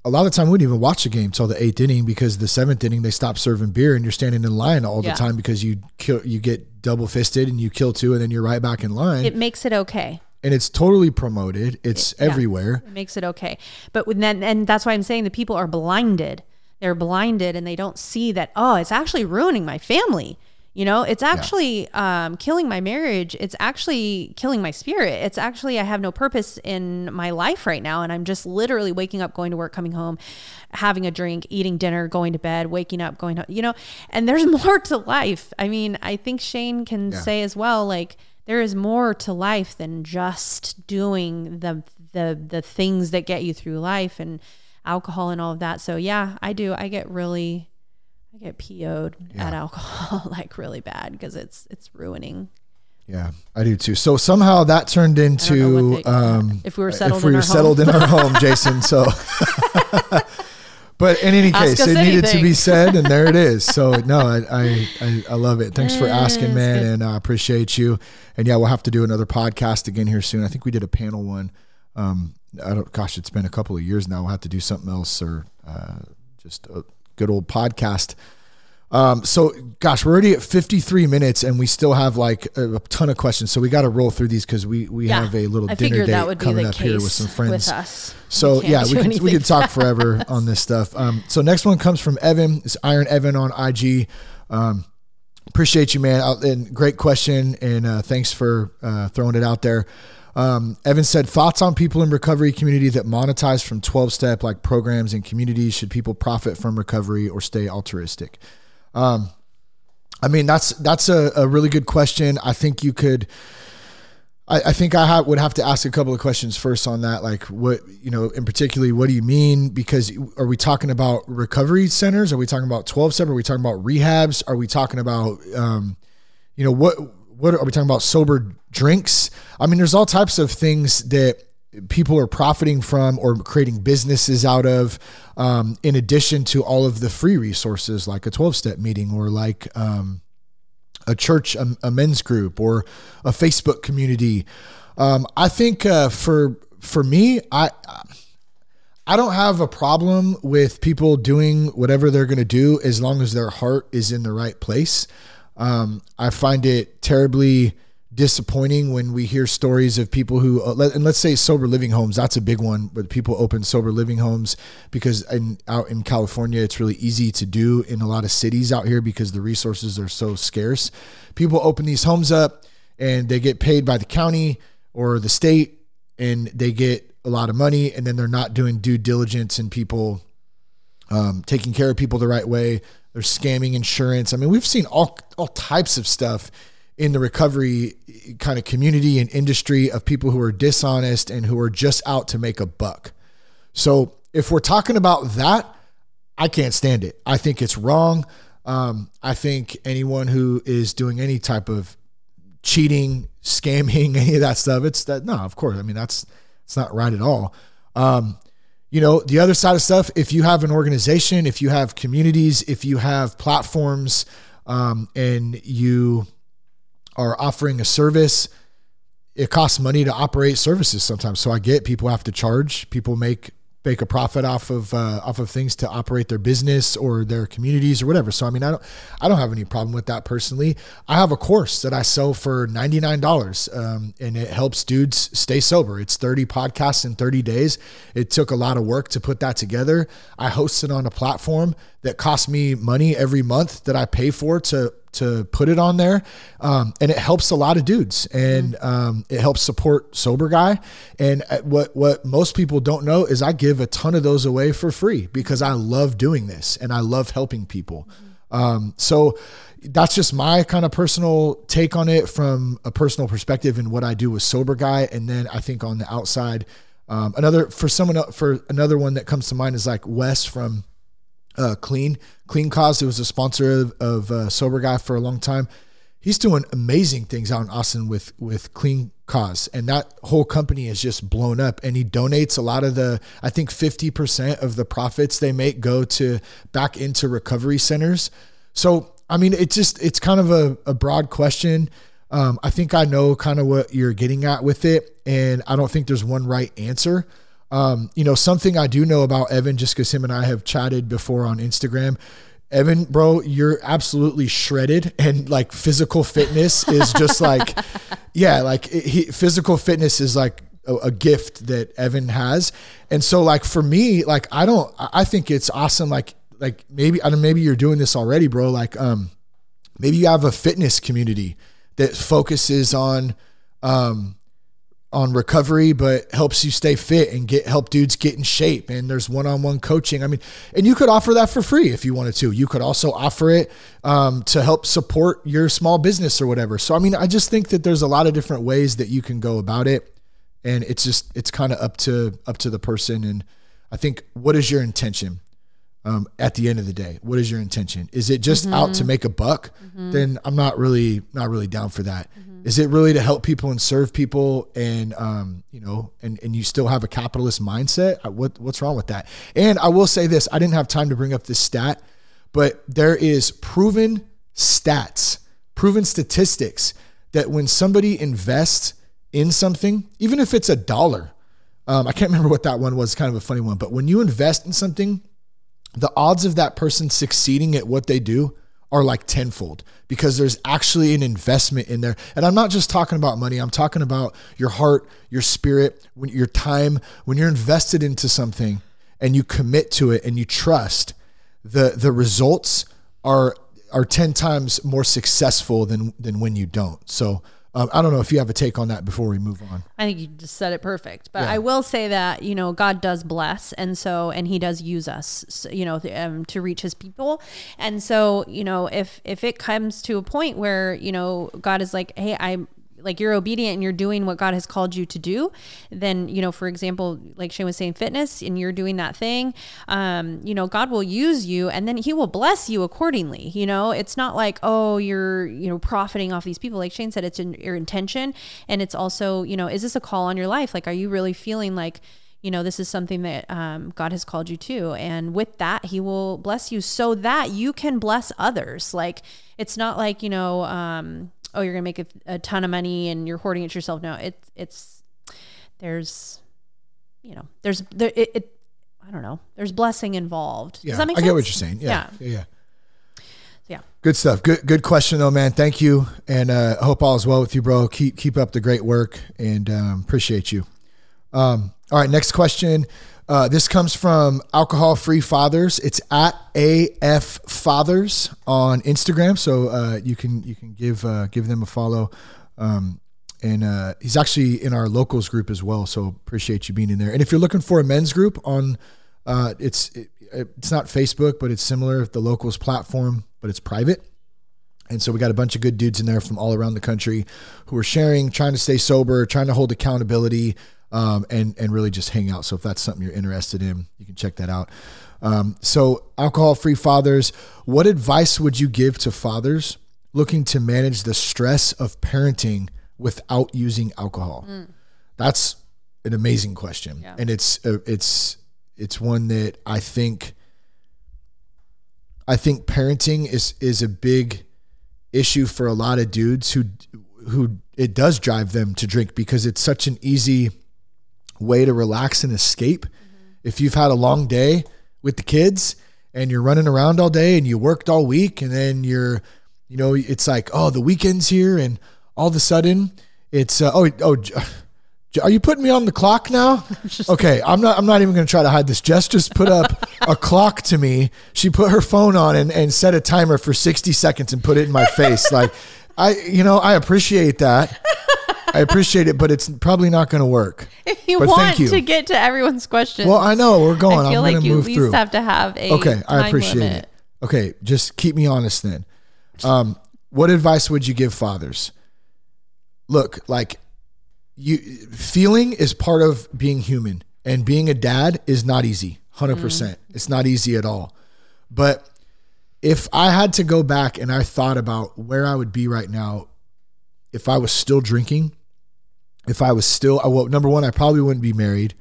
A lot of the time, we wouldn't even watch the game till the eighth inning because the seventh inning they stop serving beer and you're standing in line all the Yeah. time because you kill, you get double fisted and you kill two and then you're right back in line. It makes it okay. And it's totally promoted. It's Yeah. everywhere. It makes it okay. But then, and that's why I'm saying the people are blinded. They're blinded and they don't see that, oh, it's actually ruining my family. You know, it's actually um, killing my marriage. It's actually killing my spirit. It's actually, I have no purpose in my life right now. And I'm just literally waking up, going to work, coming home, having a drink, eating dinner, going to bed, waking up, going home, you know, and there's (laughs) more to life. I mean, I think Shane can Yeah. say as well, like, there is more to life than just doing the the the things that get you through life and alcohol and all of that. So yeah, I do. I get really I get PO'd at alcohol (laughs) like really bad because it's it's ruining. Yeah, I do too. So somehow that turned into they- um, if we were settled if we were settled home. in our home, (laughs) Jason. So, (laughs) but in any case, it needed to be said, and there it (laughs) is. So no, I I, I, I love it. Thanks for asking, man, and I appreciate you. And yeah, we'll have to do another podcast again here soon. I think we did a panel one. Um, I don't. Gosh, it's been a couple of years now. We'll have to do something else or uh, just a good old podcast. Um, so gosh, we're already at 53 minutes and we still have like a, a ton of questions. So we got to roll through these cause we, we Yeah. have a little I dinner date that would be coming up here with some friends. with us. So can't yeah, we can, we can talk forever (laughs) on this stuff. Um, so next one comes from Evan. It's Iron Evan on IG. Um, appreciate you, man. And great question. And uh, thanks for uh, throwing it out there. Um, Evan said, thoughts on people in recovery community that monetize from 12 step like programs and communities. Should people profit from recovery or stay altruistic? Um, I mean, that's, that's a, a really good question. I think you could, I, I think I ha- would have to ask a couple of questions first on that. Like, what you know, in particularly, what do you mean? Because are we talking about recovery centers? Are we talking about twelve step? Are we talking about rehabs? Are we talking about, um, you know, what what are we talking about? Sober drinks? I mean, there's all types of things that people are profiting from or creating businesses out of. Um, in addition to all of the free resources, like a twelve step meeting or like. Um, a church, a, a men's group, or a Facebook community. Um, I think uh, for for me, I I don't have a problem with people doing whatever they're going to do as long as their heart is in the right place. Um, I find it terribly disappointing when we hear stories of people who uh, and let's say sober living homes that's a big one but people open sober living homes because in, out in California it's really easy to do in a lot of cities out here because the resources are so scarce. People open these homes up and they get paid by the county or the state and they get a lot of money and then they're not doing due diligence and people um, taking care of people the right way. They're scamming insurance. I mean we've seen all all types of stuff in the recovery kind of community and industry of people who are dishonest and who are just out to make a buck. So if we're talking about that, I can't stand it. I think it's wrong. Um, I think anyone who is doing any type of cheating, (laughs) scamming, any of that stuff, it's that no, of course. I mean, that's it's not right at all. Um, you know, the other side of stuff, if you have an organization, if you have communities, if you have platforms, um, and you are offering a service, it costs money to operate services sometimes. So I get people have to charge. People make make a profit off of uh, off of things to operate their business or their communities or whatever. So I mean, I don't I don't have any problem with that personally. I have a course that I sell for ninety nine dollars, um, and it helps dudes stay sober. It's thirty podcasts in thirty days. It took a lot of work to put that together. I host it on a platform that costs me money every month that I pay for to to put it on there. Um, and it helps a lot of dudes and um, it helps support sober guy. And uh, what, what most people don't know is I give a ton of those away for free because I love doing this and I love helping people. Um, so that's just my kind of personal take on it from a personal perspective and what I do with sober guy. And then I think on the outside, um, another for someone for another one that comes to mind is like Wes from uh, Clean Clean Cause. It was a sponsor of, of uh, Sober Guy for a long time. He's doing amazing things out in Austin with with Clean Cause, and that whole company is just blown up. And he donates a lot of the, I think, fifty percent of the profits they make go to back into recovery centers. So, I mean, it's just it's kind of a, a broad question. Um, I think I know kind of what you're getting at with it, and I don't think there's one right answer. Um, you know, something I do know about Evan, just because him and I have chatted before on Instagram. Evan, bro, you're absolutely shredded, and like physical fitness is just like, (laughs) yeah, like he, physical fitness is like a, a, gift that Evan has, and so like for me, like I don't, I think it's awesome. Like, like maybe I don't, maybe you're doing this already, bro. Like, um, maybe you have a fitness community that focuses on, um, on recovery, but helps you stay fit and get help dudes get in shape. And there's one-on-one coaching. I mean, and you could offer that for free if you wanted to. You could also offer it um, to help support your small business or whatever. So I mean, I just think that there's a lot of different ways that you can go about it, and it's just it's kind of up to up to the person. And I think what is your intention? Um, at the end of the day, what is your intention? Is it just mm-hmm. out to make a buck? Mm-hmm. Then I'm not really not really down for that. Mm-hmm is it really to help people and serve people and um, you know and and you still have a capitalist mindset what what's wrong with that and i will say this i didn't have time to bring up this stat but there is proven stats proven statistics that when somebody invests in something even if it's a dollar um, i can't remember what that one was kind of a funny one but when you invest in something the odds of that person succeeding at what they do are like tenfold because there's actually an investment in there. And I'm not just talking about money, I'm talking about your heart, your spirit, when, your time. When you're invested into something and you commit to it and you trust, the the results are are 10 times more successful than than when you don't. So um, I don't know if you have a take on that before we move on. I think you just said it perfect. But yeah. I will say that, you know, God does bless. And so, and he does use us, you know, um, to reach his people. And so, you know, if, if it comes to a point where, you know, God is like, Hey, I'm, like you're obedient and you're doing what God has called you to do, then, you know, for example, like Shane was saying, fitness, and you're doing that thing, um, you know, God will use you and then he will bless you accordingly. You know, it's not like, oh, you're, you know, profiting off these people. Like Shane said, it's in your intention. And it's also, you know, is this a call on your life? Like, are you really feeling like, you know, this is something that um, God has called you to. And with that, He will bless you so that you can bless others. Like, it's not like, you know, um, oh, you're to make a, a, ton of money and you're hoarding it yourself. No, it's, it's, there's, you know, there's, there, it, it I don't know. There's blessing involved. Does Yeah, that make I sense? get what you're saying. Yeah, yeah, yeah. Yeah. Good stuff. Good, good question though, man. Thank you, and uh, I hope all is well with you, bro. Keep keep up the great work, and um, appreciate you. Um, all right, next question. Uh, this comes from Alcohol Free Fathers. It's at AF Fathers on Instagram, so uh, you can you can give uh, give them a follow. Um, and uh, he's actually in our locals group as well. So appreciate you being in there. And if you're looking for a men's group on, uh, it's it, it's not Facebook, but it's similar the locals platform, but it's private. And so we got a bunch of good dudes in there from all around the country who are sharing, trying to stay sober, trying to hold accountability, um, and and really just hang out. So if that's something you're interested in, you can check that out. Um, so alcohol free fathers, what advice would you give to fathers looking to manage the stress of parenting without using alcohol? That's an amazing question, Yeah. and it's uh, it's it's one that I think I think parenting is is a big issue for a lot of dudes who who it does drive them to drink because it's such an easy way to relax and escape. If you've had a long day with the kids and you're running around all day and you worked all week and then you're you know it's like oh the weekend's here and all of a sudden it's uh, oh oh are you putting me on the clock now? (laughs) Okay, I'm not. I'm not even going to try to hide this. Jess just put up a (laughs) clock to me. She put her phone on and, and set a timer for 60 seconds and put it in my face. Like, I, you know, I appreciate that. I appreciate it, but it's probably not going to work. (laughs) If you But want you. to get to everyone's questions, Well, I know we're going. I feel I'm like you at least through. have to have a Okay, I appreciate limit. it. Okay, just keep me honest then. Um, what advice would you give fathers? Look, like you feeling is part of being human and being a dad is not easy. 100%. percent It's not easy at all. But if I had to go back and I thought about where I would be right now if I was still drinking, if I was still well, number one, I probably wouldn't be married.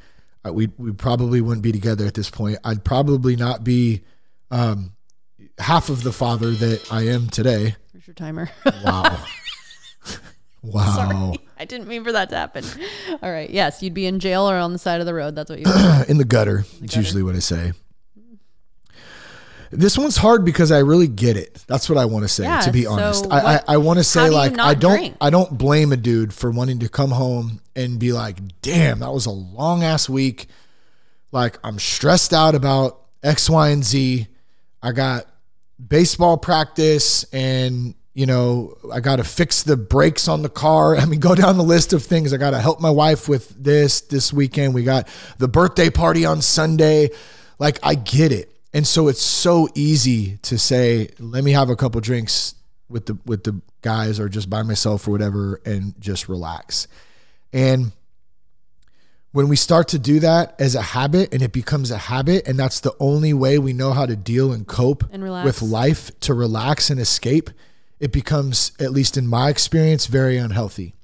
Uh, we we probably wouldn't be together at this point. I'd probably not be um, half of the father that I am today. Here's your timer. Wow. (laughs) wow. Sorry, I didn't mean for that to happen. All right. Yes, you'd be in jail or on the side of the road. That's what you. (clears throat) In the gutter. It's usually what I say. This one's hard because I really get it. That's what I want to say. Yeah, to be so honest, what- I I, I want to say do like I don't drink? I don't blame a dude for wanting to come home and be like, damn, that was a long ass week. Like I'm stressed out about X, Y, and Z. I got baseball practice and you know i got to fix the brakes on the car (laughs) i mean go down the list of things i got to help my wife with this this weekend we got the birthday party on sunday like i get it and so it's so easy to say let me have a couple drinks with the with the guys or just by myself or whatever and just relax and when we start to do that as a habit and it becomes a habit and that's the only way we know how to deal and cope And relax. with life to relax and escape it becomes at least in my experience very unhealthy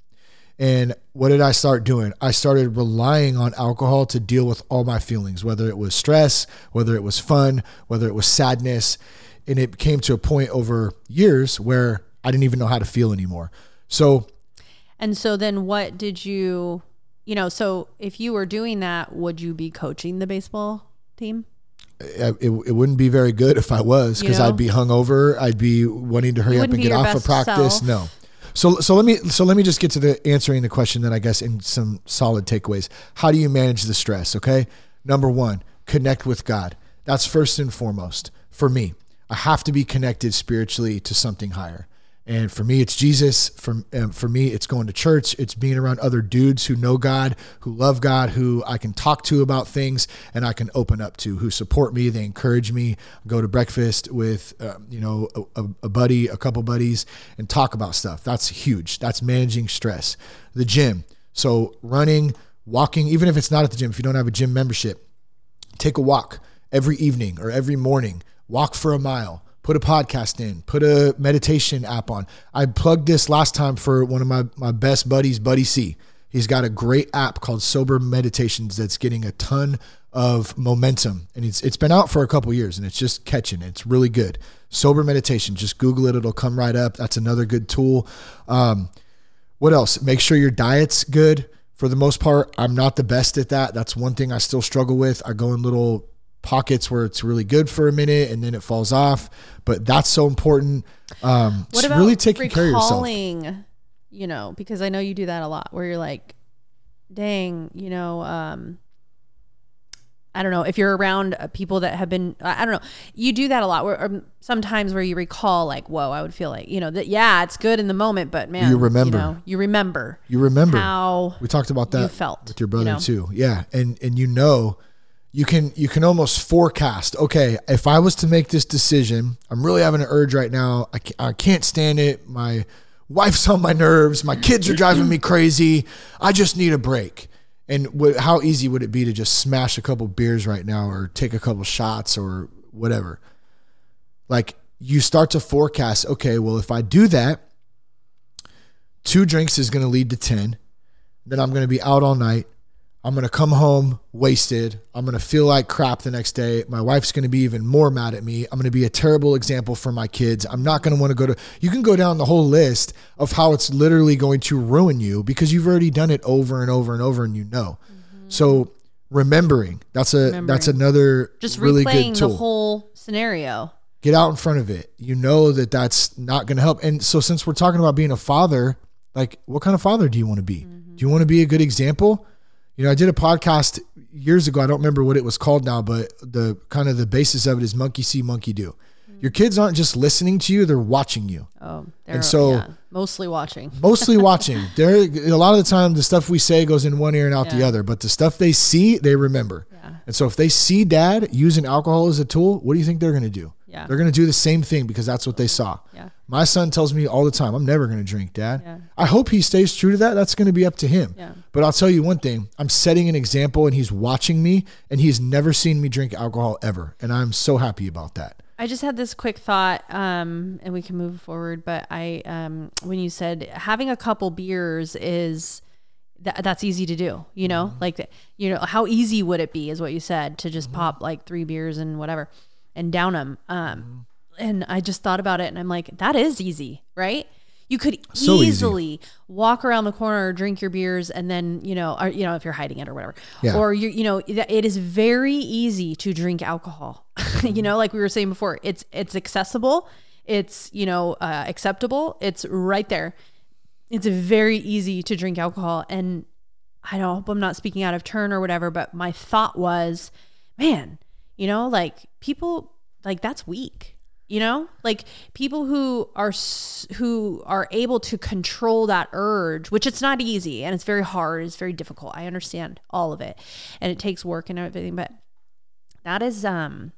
and what did i start doing i started relying on alcohol to deal with all my feelings whether it was stress whether it was fun whether it was sadness and it came to a point over years where i didn't even know how to feel anymore so and so then, what did you? You know, so if you were doing that, would you be coaching the baseball team? it, it wouldn't be very good if I was You because know? I'd be hungover. I'd be wanting to hurry up and get off of practice. self. No. So so let me so let me just get to the answering the question then I guess in some solid takeaways. How do you manage the stress? Okay. Number one, connect with God. That's first and foremost for me. I have to be connected spiritually to something higher. And for me, it's Jesus. For, um, for me, it's going to church. It's being around other dudes who know God, who love God, who I can talk to about things and I can open up to, who support me. They encourage me. Go to breakfast with, um, you know, a, a buddy, a couple buddies, and talk about stuff. That's huge. That's managing stress. The gym. So running, walking, even if it's not at the gym, if you don't have a gym membership, take a walk every evening or every morning, walk for a mile, put a podcast in, put a meditation app on. I plugged this last time for one of my, my best buddies, Buddy C. He's got a great app called Sober Meditations that's getting a ton of momentum. And it's it's been out for a couple years and it's just catching. It's really good. Sober meditation. Just Google it, it'll come right up. That's another good tool. Um, what else? Make sure your diet's good. For the most part, I'm not the best at that. That's one thing I still struggle with. I go in little pockets where it's really good for a minute and then it falls off. But that's so important. Um, What about really taking care of yourself. recalling, You know, because I know you do that a lot, where you're like, "Dang, you know, um, I don't know." If you're around uh, people that have been, I I don't know, you do that a lot. Where um, sometimes where you recall, like, "Whoa," I would feel like, you know, that yeah, it's good in the moment, but man, You remember. you, know, you remember You remember how we talked about that you felt, with your brother you know? too. Yeah, and and you know, you can you can almost forecast. Okay, if I was to make this decision, I'm really having an urge right now. I can't, I can't stand it. My wife's (laughs) on my nerves. My kids are driving me crazy. I just need a break. And how easy would it be to just smash a couple beers right now, or take a couple shots, or whatever? Like you start to forecast. Okay, well, if I do that, two drinks is going to lead to 10 then i'm going to be out all night i'm going to come home wasted i'm going to feel like crap the next day my wife's going to be even more mad at me i'm going to be a terrible example for my kids i'm not going to want to go to you can go down the whole list of how it's literally going to ruin you because you've already done it over and over and over and you know mm-hmm. so remembering that's a that's another just really replaying good tool the whole scenario. get out in front of it. You know that that's not going to help. And so, since we're talking about being a father, like, what kind of father do you want to be? Mm-hmm. Do you want to be a good example? You know, I did a podcast years ago. I don't remember what it was called now, but the kind of the basis of it is monkey see, monkey do. Your kids aren't just listening to you; they're watching you. Oh, they're so- yeah, mostly watching. (laughs) Mostly watching. (laughs) They're a lot of the time the stuff we say goes in one ear and out the other, but the stuff they see, they remember. Yeah. And so if they see dad using alcohol as a tool, what do you think they're going to do? Yeah. They're going to do the same thing because that's what they saw. Yeah. My son tells me all the time, I'm never going to drink, dad. Yeah. I hope he stays true to that. That's going to be up to him. Yeah. But I'll tell you one thing I'm setting an example and he's watching me and he's never seen me drink alcohol ever. And I'm so happy about that. I just had this quick thought, um, and we can move forward. But I, um, when you said having a couple beers is that that's easy to do, you know, Mm-hmm. like you know, how easy would it be, is what you said, to just pop like three beers and whatever, and down them. Um, Mm-hmm. And I just thought about it, and I'm like, that is easy, right? You could So easy. easily walk around the corner, drink your beers, and then you know, or you know, if you're hiding it or whatever, Yeah. or you you know, it it is very easy to drink alcohol. (laughs) you know, like we were saying before, it's it's accessible, it's you know uh, acceptable, it's right there. It's very easy to drink alcohol, and I don't hope I'm not speaking out of turn or whatever, but my thought was, man, you know, like people like that's weak. You know, like people who are who are able to control that urge, which it's not easy and it's very hard, it's very difficult. I understand all of it, and it takes work and everything, but that is um,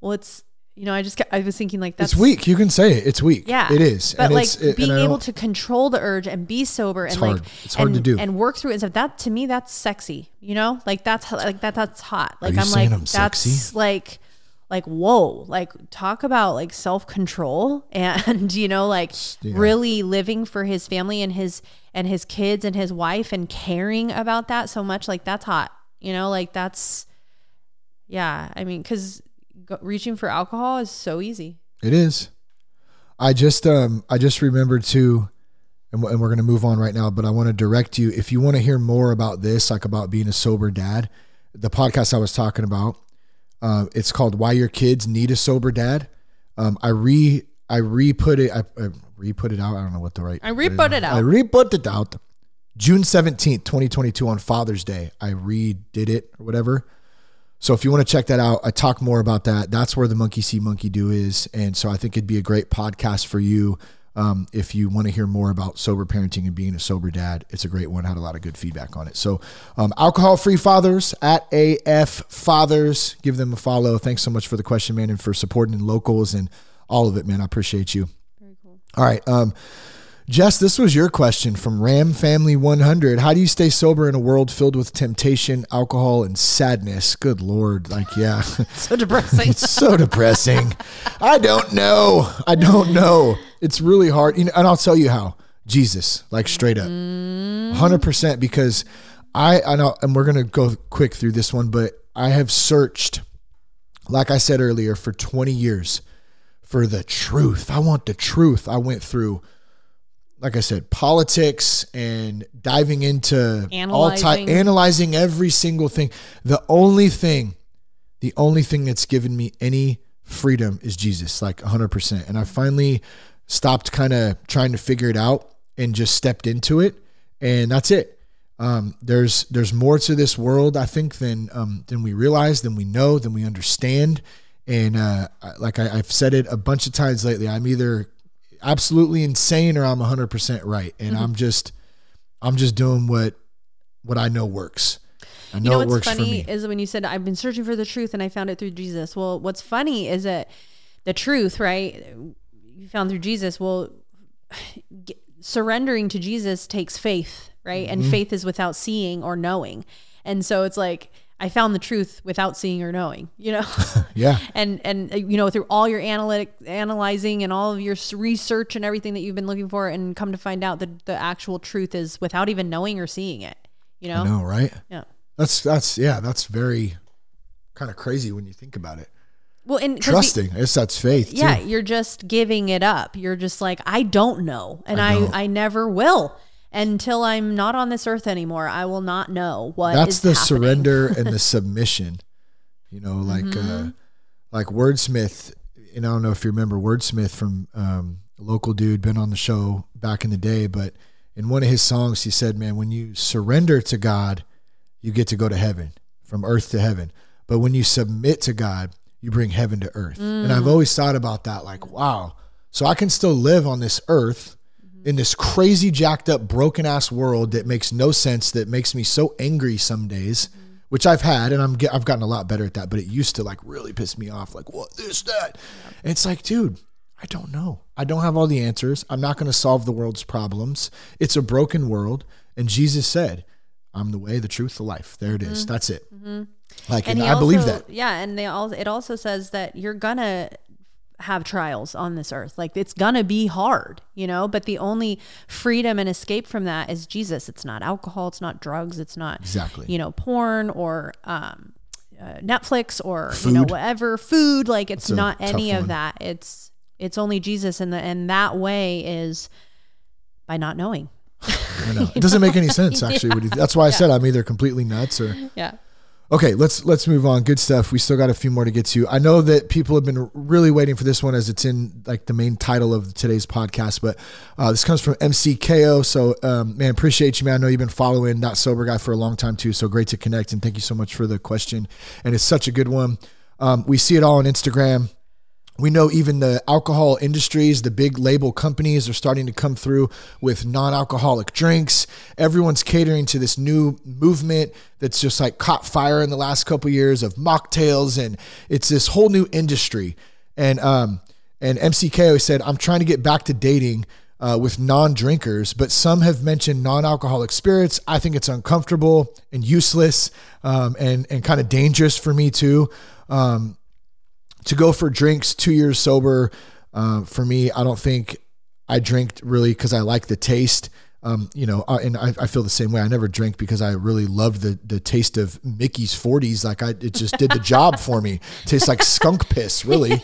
well, it's you know, I just I was thinking like that's it's weak. You can say it. It's weak. yeah, It is. But like it- and being able to control the urge and be sober and hard. like It's hard and, to do. and work through it and stuff. That to me, that's sexy. You know, like that's like that. That's hot. Like I'm like I'm that's sexy? like like whoa. Like talk about like self control (laughs) and you know like yeah. really living for his family and his and his kids and his wife and caring about that so much. Like that's hot. You know, like that's yeah. I mean, because reaching for alcohol is so easy. It is. I just um I just remembered too, and, w- and we're gonna move on right now. But I want to direct you if you want to hear more about this, like about being a sober dad. The podcast I was talking about, uh, it's called "Why Your Kids Need a Sober Dad." Um, I re I re put it I, I re put it out. I don't know what the right I re-put it out. I re put it out. June seventeenth, twenty twenty two, on Father's Day. I redid it or whatever. So if you want to check that out, I talk more about that. That's where the monkey see, monkey do is, and so I think it'd be a great podcast for you um, if you want to hear more about sober parenting and being a sober dad. It's a great one. Had a lot of good feedback on it. So um, alcohol free fathers at AF Fathers, give them a follow. Thanks so much for the question, man, and for supporting locals and all of it, man. I appreciate you. Very cool. All right. Um, Jess, this was your question from Ram Family 100. How do you stay sober in a world filled with temptation, alcohol, and sadness? Good Lord. Like, yeah, (laughs) So depressing. it's so depressing. I don't know. I don't know. It's really hard. You know, and I'll tell you how. Jesus, like straight up. Mm. 100% because I, I know, and we're going to go quick through this one, but I have searched, like I said earlier, for 20 years for the truth. I want the truth. I went through like I said, politics and diving into all type, Analyzing. analyzing every single thing. The only thing the only thing that's given me any freedom is Jesus, like 100%. And I finally stopped kind of trying to figure it out and just stepped into it. And that's it. Um, there's there's more to this world, I think, than um, than we realize, than we know, than we understand. And uh, like I, I've said it a bunch of times lately, I'm either absolutely insane or I'm 100% right, and I'm just I'm just doing what what I know works. I know, You know it what's works for funny me. is when you said I've been searching for the truth and I found it through Jesus. Well, what's funny is that the truth, right? You found through Jesus. Well, surrendering to Jesus takes faith, right? And Mm-hmm. faith is without seeing or knowing. And so it's like I found the truth without seeing or knowing, you know? (laughs) Yeah, and and uh, you know through all your analytic analyzing and all of your research and everything that you've been looking for and come to find out that the actual truth is without even knowing or seeing it, you know? I know, right? Yeah. That's that's yeah, that's very kind of crazy when you think about it. Well, and Trusting, I guess that's faith. yeah too. you're just giving it up you're just like i don't know and I i i, never will until i'm not on this earth anymore i will not know what that's the happening. surrender and the (laughs) submission. You know, like Mm-hmm. uh, like Wordsmith. And I don't know if you remember Wordsmith from um, a local dude, been on the show back in the day, but in one of his songs, he said, "Man, when you surrender to God, you get to go to heaven, from earth to heaven. But when you submit to God, you bring heaven to earth." And Mm. I've always thought about that, like, wow. So I can still live on this earth in this crazy, jacked up, broken ass world that makes no sense, that makes me so angry some days, which I've had, and I'm get, I've gotten a lot better at that. But it used to like really piss me off, like what is that, and it's like, dude, I don't know. I don't have all the answers. I'm not going to solve the world's problems. It's a broken world, and Jesus said, "I'm the way, the truth, the life." There it is. Mm-hmm. That's it. Mm-hmm. Like, and, he I believe that. yeah and they all it also says that you're gonna have trials on this earth like it's gonna be hard you know but the only freedom and escape from that is jesus it's not alcohol it's not drugs it's not Exactly. you know porn or um uh, netflix or you know whatever food like it's a not any one. of that it's it's only jesus and the and that way is by not knowing I know. It doesn't make any (laughs) sense actually. You- That's why I said I'm either completely nuts or yeah Okay, let's let's move on. Good stuff. We still got a few more to get to. I know that people have been really waiting for this one as it's in like the main title of today's podcast. But uh, this comes from MCKO. So um, man, appreciate you, man. I know you've been following Not Sober Guy for a long time too. So great to connect and thank you so much for the question. And it's such a good one. Um, we see it all on Instagram. We know even the alcohol industries, the big label companies are starting to come through with non alcoholic drinks. Everyone's catering to this new movement that's just like caught fire in the last couple years of mocktails. And it's this whole new industry. And, um, and MCKO said, I'm trying to get back to dating uh, with non drinkers, but some have mentioned non alcoholic spirits. I think it's uncomfortable and useless um, and, and kind of dangerous for me too. Um, to go for drinks two years sober uh, for me i don't think i drink really because i like the taste. Um, you know and I, I feel the same way. I never drink because i really love the the taste of mickey's 40s like i it just did the job for me. Tastes like skunk piss really. (laughs)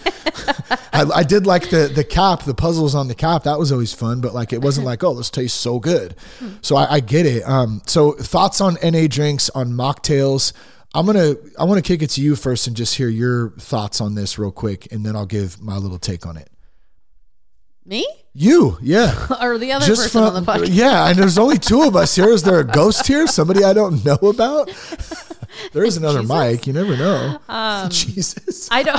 I, I did like the the cap the puzzles on the cap. That was always fun but like it wasn't like oh this tastes so good. So i, I get it. Um, so thoughts on na drinks on mocktails I'm gonna I want to kick it to you first and just hear your thoughts on this real quick, and then I'll give my little take on it. me You, yeah, (laughs) or the other person on the podcast (laughs) yeah. And there's only two of us here. Is there a ghost here? Somebody I don't know about? (laughs) There is another mic. You never know. Um, Jesus. I don't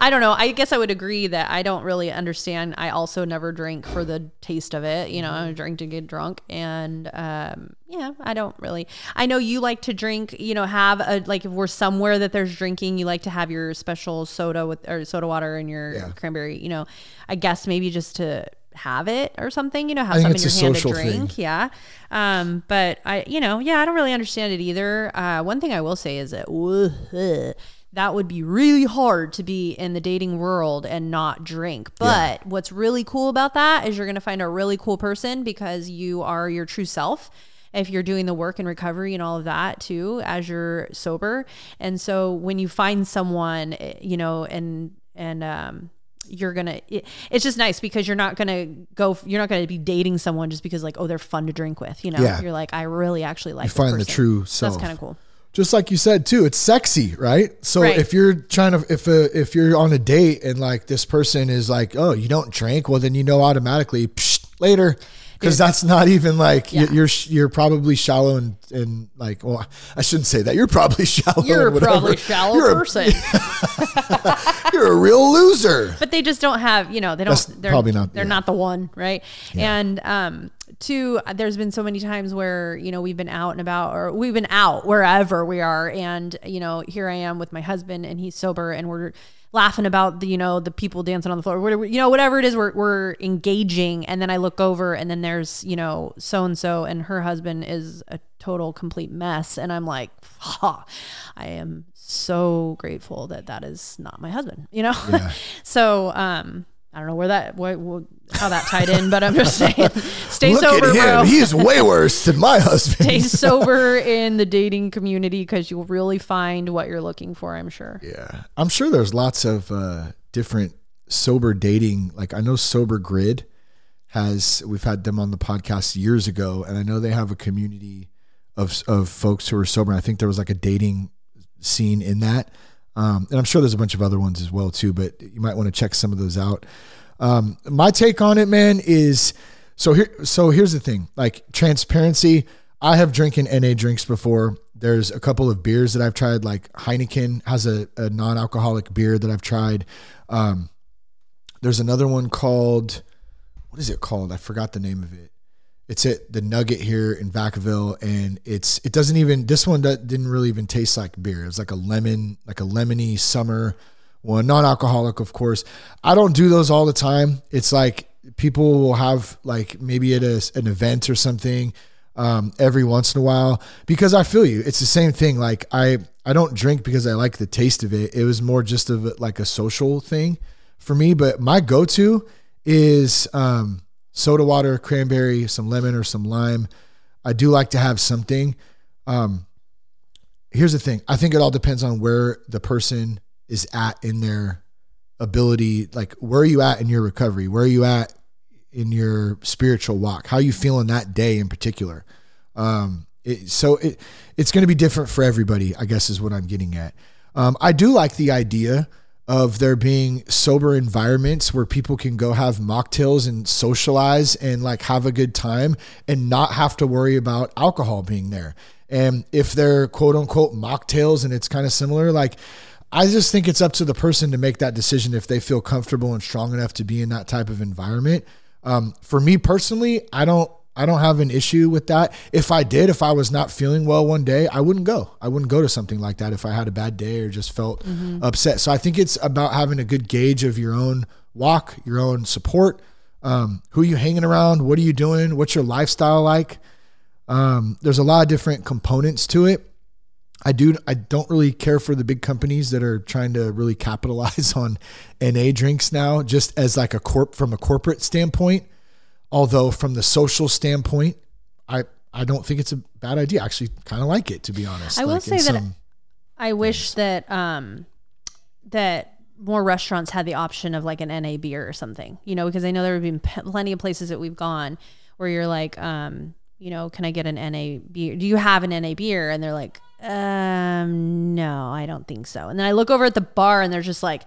I don't know. I guess I would agree that I don't really understand. I also never drink for the taste of it. You know, I drink to get drunk and um yeah, I don't really. I know you like to drink, you know, have a like if we're somewhere that there's drinking, you like to have your special soda with or soda water and your Yeah. cranberry, you know. I guess maybe just to have it or something, you know, have something in your a hand to social thing. drink. Yeah. Um, but I, you know, yeah, I don't really understand it either. Uh, one thing I will say is that (laughs) that would be really hard to be in the dating world and not drink. But what's really cool about that is you're going to find a really cool person because you are your true self. If you're doing the work and recovery and all of that too, as you're sober. And so when you find someone, eh, you know, and, and, um, you're gonna it, it's just nice because you're not gonna go you're not gonna be dating someone just because like oh they're fun to drink with you know Yeah. you're like i really actually like You find the true self. that's kind of cool just like you said too, it's sexy, right? So Right. if you're trying to if a, if you're on a date and like this person is like, oh, you don't drink, well then you know automatically psh, later because that's not even like Yeah. you're you're probably shallow and and like well I shouldn't say that you're probably (laughs) shallow. You're probably shallow You're a- person. (laughs) You're a real loser. but they just don't have you know they don't That's they're probably not- they're yeah. not the one right and um two there's been so many times where you know we've been out and about or we've been out wherever we are and you know here i am with my husband and he's sober and we're laughing about the you know the people dancing on the floor whatever you know whatever it is we're, we're engaging. And then i look over and then there's you know so and so and her husband is a total complete mess. And i'm like ha, i am so grateful that that is not my husband you know? (laughs) So um i don't know where that how that tied in but i'm just saying (laughs) stay Look sober at him. bro He's way worse than my (laughs) husband. stay (laughs) sober in the dating community because you'll really find what you're looking for i'm sure Yeah. I'm sure there's lots of uh, different sober dating. Like I know Sober Grid has, we've had them on the podcast years ago, and I know they have a community of, of folks who are sober. And I think there was like a dating scene in that. Um, and I'm sure there's a bunch of other ones as well too, but you might want to check some of those out. Um, my take on it, man, is so here. So here's the thing: like transparency. I have drinking NA drinks before. There's a couple of beers that I've tried. Like Heineken has a, a non-alcoholic beer that I've tried. Um, there's another one called what is it called? I forgot the name of it. It's at the Nugget here in Vacaville, and it's it doesn't even this one didn't really even taste like beer. It was like a lemon, like a lemony summer one, non-alcoholic, of course. I don't do those all the time. It's like people will have like maybe at a, an event or something um, every once in a while because I feel you. It's the same thing. Like I I don't drink because I like the taste of it. It was more just of like a social thing for me. But my go-to is um, soda water, cranberry, some lemon or some lime. I do like to have something. Um, here's the thing. I think it all depends on where the person is at in their ability. Like, where are you at in your recovery? Where are you at in your spiritual walk? How are you feeling that day in particular? Um, it, so it it's going to be different for everybody. I guess is what I'm getting at. Um, I do like the idea of there being sober environments where people can go have mocktails and socialize and like have a good time and not have to worry about alcohol being there. And if they're quote unquote mocktails and it's kind of similar, like I just think it's up to the person to make that decision if they feel comfortable and strong enough to be in that type of environment. Um, for me personally, I don't I don't have an issue with that. If I did, if I was not feeling well one day, I wouldn't go. I wouldn't go to something like that if I had a bad day or just felt upset. So I think it's about having a good gauge of your own walk, your own support, um, who are you hanging around, what are you doing, what's your lifestyle like. Um, there's a lot of different components to it. I do. I don't really care for the big companies that are trying to really capitalize (laughs) on NA drinks now, just as like a corp from a corporate standpoint. Although from the social standpoint, I I don't think it's a bad idea. I actually kind of like it to be honest. I will Like, say that I wish that um that more restaurants had the option of like an NA beer or something, you know, because I know there have been plenty of places that we've gone where you're like, um, you know, can I get an NA beer? Do you have an NA beer? And they're like, um, no, I don't think so. And then I look over at the bar and they're just like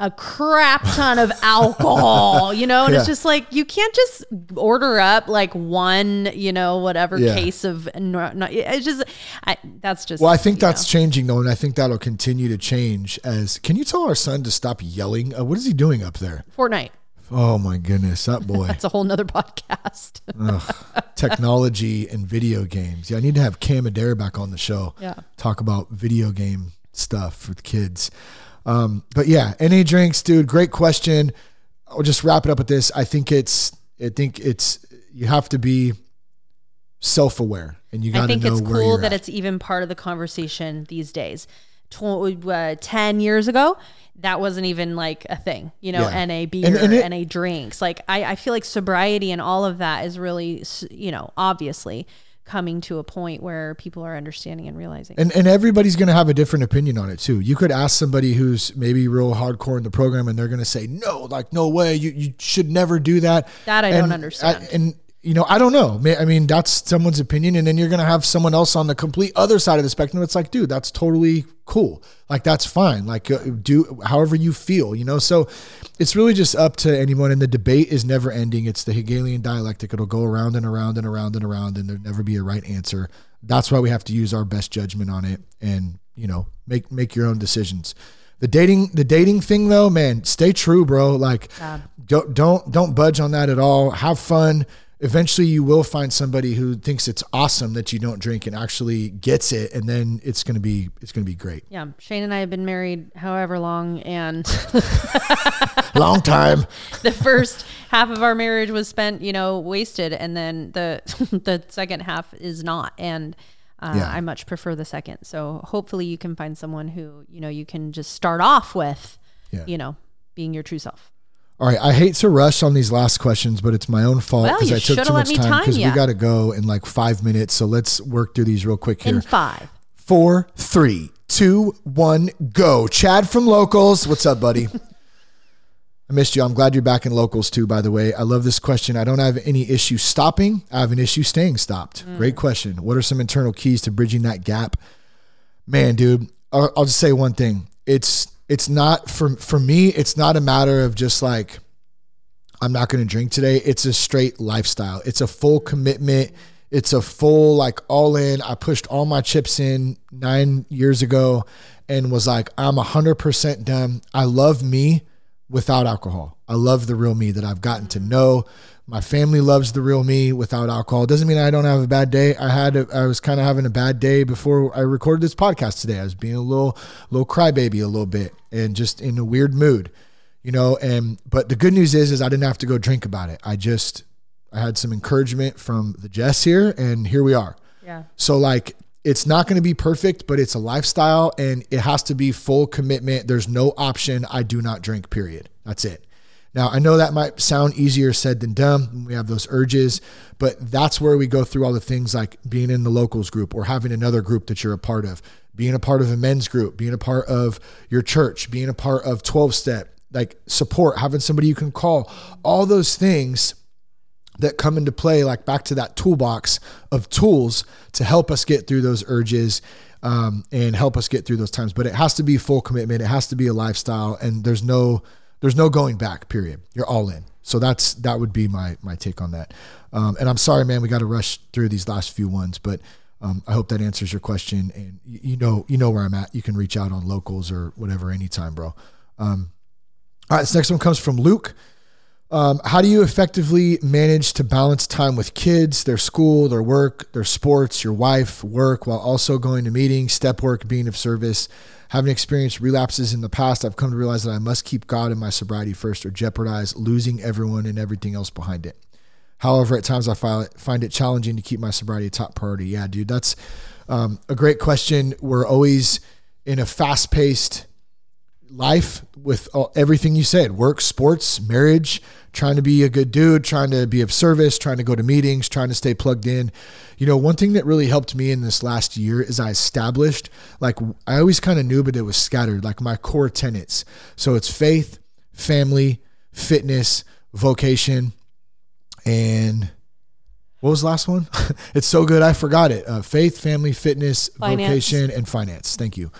a crap ton of alcohol, you know, and it's (laughs) just like you can't just order up like one, you know, whatever Yeah. case of. No, no, it's just I, that's just. Well, I think you know. that's changing though, and I think that'll continue to change. As can you tell our son to stop yelling? Uh, what is he doing up there? Fortnite. Oh my goodness, that boy! (laughs) It's a whole nother podcast. (laughs) Technology and video games. Yeah, I need to have Cam Adair back on the show. Yeah. talk about video game stuff with kids. Um, but yeah, NA drinks, dude. Great question. I'll just wrap it up with this. I think it's. I think it's. You have to be self-aware, and you got to I to think know it's cool that at. it's even part of the conversation these days. Tw- uh, 10 years ago, that wasn't even like a thing, you know, Yeah. NA beer, And- and it- NA drinks. Like, I, I feel like sobriety and all of that is really, you know, obviously coming to a point where people are understanding and realizing. And and everybody's going to have a different opinion on it too. You could ask somebody who's maybe real hardcore in the program, and they're going to say, "No, like no way, you you should never do that." That I And don't understand. and you know, I don't know. I mean, that's someone's opinion, and then you're gonna have someone else on the complete other side of the spectrum. It's like, dude, that's totally cool. Like that's fine. Like uh, do however you feel, you know. So it's really just up to anyone, and the debate is never ending. It's the Hegelian dialectic. It'll go around and around and around and around, and there'll never be a right answer. That's why we have to use our best judgment on it, and you know, make make your own decisions. The dating the dating thing though, man, stay true, bro. Like don't don't don't budge on that at all. Have fun. Eventually you will find somebody who thinks it's awesome that you don't drink and actually gets it and then it's going to be it's going to be great. Yeah, Shane and I have been married however long, and (laughs) Long time. the first half of our marriage was spent, you know, wasted, and then the (laughs) the second half is not. And uh, Yeah. I much prefer the second. So hopefully, you can find someone who you know you can just start off with, Yeah. you know, being your true self. All right, I hate to rush on these last questions, but it's my own fault because you I took too much time because we got to go in like 5 minutes. So let's work through these real quick here. In five, Four, three, two, one, go. Chad from Locals. What's up, buddy? (laughs) I missed you. I'm glad you're back in Locals too, by the way. I love this question. I don't have any issue stopping. I have an issue staying stopped. Great question. What are some internal keys to bridging that gap? Man, dude, I'll, I'll just say one thing. It's it's not for for me. It's not a matter of just like I'm not going to drink today. It's a straight lifestyle. It's a full commitment. It's a full like all in. I pushed all my chips in 9 years ago and was like I'm 100% done. I love me without alcohol. I love the real me that I've gotten to mm-hmm. know. My family loves the real me without alcohol. Doesn't mean I don't have a bad day. I had a, I was kind of having a bad day before I recorded this podcast today. I was being a little little crybaby a little bit and just in a weird mood you know and but the good news is is i didn't have to go drink about it i just i had some encouragement from the jess here and here we are yeah, so like it's not going to be perfect but it's a lifestyle and it has to be full commitment there's no option i do not drink period that's it now i know that might sound easier said than done we have those urges but that's where we go through all the things like being in the locals group or having another group that you're a part of being a part of a men's group being a part of your church being a part of 12 step like support having somebody you can call all those things that come into play, like back to that toolbox of tools to help us get through those urges um, and help us get through those times. But it has to be full commitment. It has to be a lifestyle, and there's no there's no going back. Period. You're all in. So that's that would be my my take on that. Um, and I'm sorry, man, we got to rush through these last few ones, but um, I hope that answers your question. And you, know you know where I'm at. You can reach out on locals or whatever anytime, bro. Um, all right, this next one comes from Luke. Um, how do you effectively manage to balance time with kids, their school, their work, their sports, your wife, work, while also going to meetings, step work, being of service? Having experienced relapses in the past, I've come to realize that I must keep God and my sobriety first or jeopardize losing everyone and everything else behind it. However, at times I find it challenging to keep my sobriety a top priority. Yeah, dude, that's um, a great question. We're always in a fast paced life with all, everything you said work, sports, marriage, trying to be a good dude, trying to be of service, trying to go to meetings, trying to stay plugged in. You know, one thing that really helped me in this last year is I established, like, I always kind of knew, but it was scattered, like my core tenets. So it's faith, family, fitness, vocation, and what was the last one? (laughs) it's so good, I forgot it. Uh, faith, family, fitness, Finance. vocation, and finance. Thank you.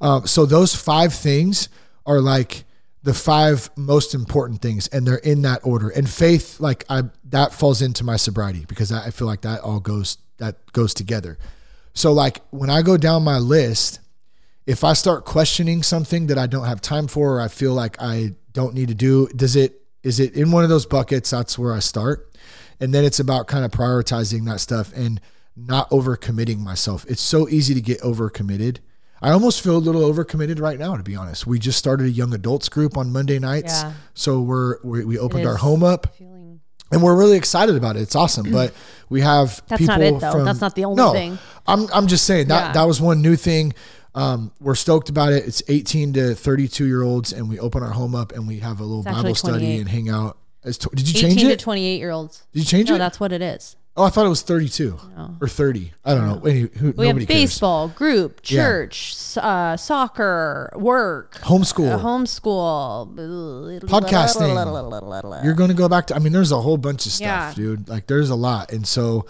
Um, so those five things are like the five most important things, and they're in that order. And faith, like I, that falls into my sobriety because I I feel like that all goes that goes together. So like when I go down my list, if I start questioning something that I don't have time for, or I feel like I don't need to do, does it is it in one of those buckets? That's where I start, and then it's about kind of prioritizing that stuff and not overcommitting myself. It's so easy to get overcommitted. I almost feel a little overcommitted right now, to be honest. We just started a young adults group on Monday nights, Yeah. so we're we, we opened our home up feeling and we're really excited about it. It's awesome, but (clears throat) we have That's people not it, though. from That's not the only no, thing. I'm I'm just saying that Yeah. that was one new thing. Um, we're stoked about it. It's 18 to 32 year olds, and we open our home up and we have a little Bible study and hang out. As to, did you 18 change to it? 28 year olds. Did you change No, it? that's what it is. Oh, I thought it was 32 or 30. I don't know. Any, who, We nobody have cares. baseball, group, church, s- uh, soccer, work, Homeschool. uh, homeschool, Podcasting. You're going to go back to, I mean, there's a whole bunch of stuff, Yeah. dude. Like, there's a lot. And so,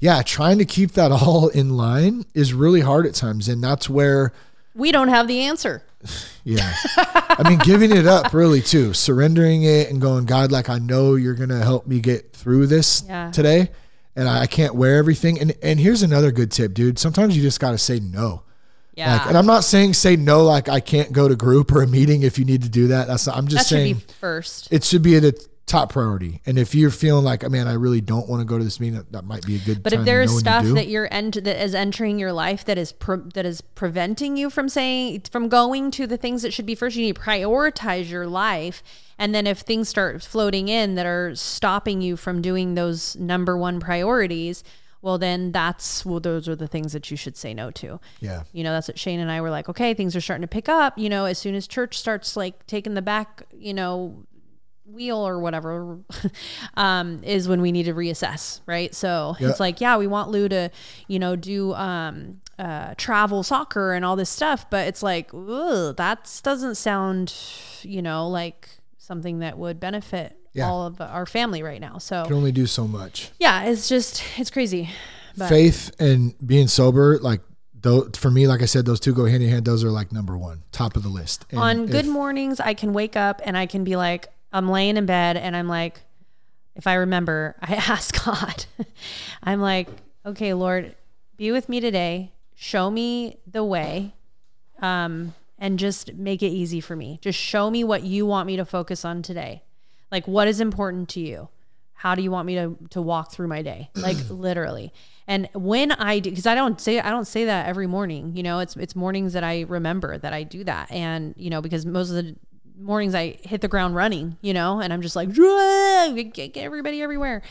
yeah, trying to keep that (laughs) all in line is really hard at times. And that's where, We don't have the answer. (sighs) yeah. I mean, giving it up really too, surrendering it and going, God, like, I know you're going to help me get through this Yeah. today. And I can't wear everything. And, and here's another good tip, dude. Sometimes you just got to say no. Yeah. Like, and I'm not saying say no, like I can't go to group or a meeting if you need to do that. That's not, I'm that just should saying be first. it should be the top priority. And if you're feeling like, man, I really don't want to go to this meeting, that, that might be a good. But time if there is when you stuff that you're ent- that is entering your life that is pre- that is preventing you from saying from going to the things that should be first, you need to prioritize your life. And then if things start floating in that are stopping you from doing those number one priorities, well, then that's well, those are the things that you should say no to. yeah, You know, that's what Shane and I were like, okay, things are starting to pick up. You know, as soon as church starts like taking the back, you know, wheel or whatever, (laughs) um, is when we need to reassess, right? So Yeah. it's like, yeah, we want Lou to, you know, do um, uh, travel soccer and all this stuff, but it's like, that doesn't sound, you know, like something that would benefit Yeah. all of our family right now. So can only do so much. yeah, it's just, it's crazy. But Faith and being sober, like though, for me, like I said, those two go hand in hand. Those are like number one, top of the list. And on good if- mornings i can wake up and i can be like i'm laying in bed and i'm like if i remember (laughs) i ask god (laughs) i'm like okay lord be with me today show me the way um, and just make it easy for me. Just show me what you want me to focus on today. Like what is important to you? How do you want me to to walk through my day? (clears throat) Like literally. And when i do because i don't say i don't say that every morning you know it's it's mornings that i remember that i do that. And you know because most of the mornings i hit the ground running you know and i'm just like get, get everybody everywhere.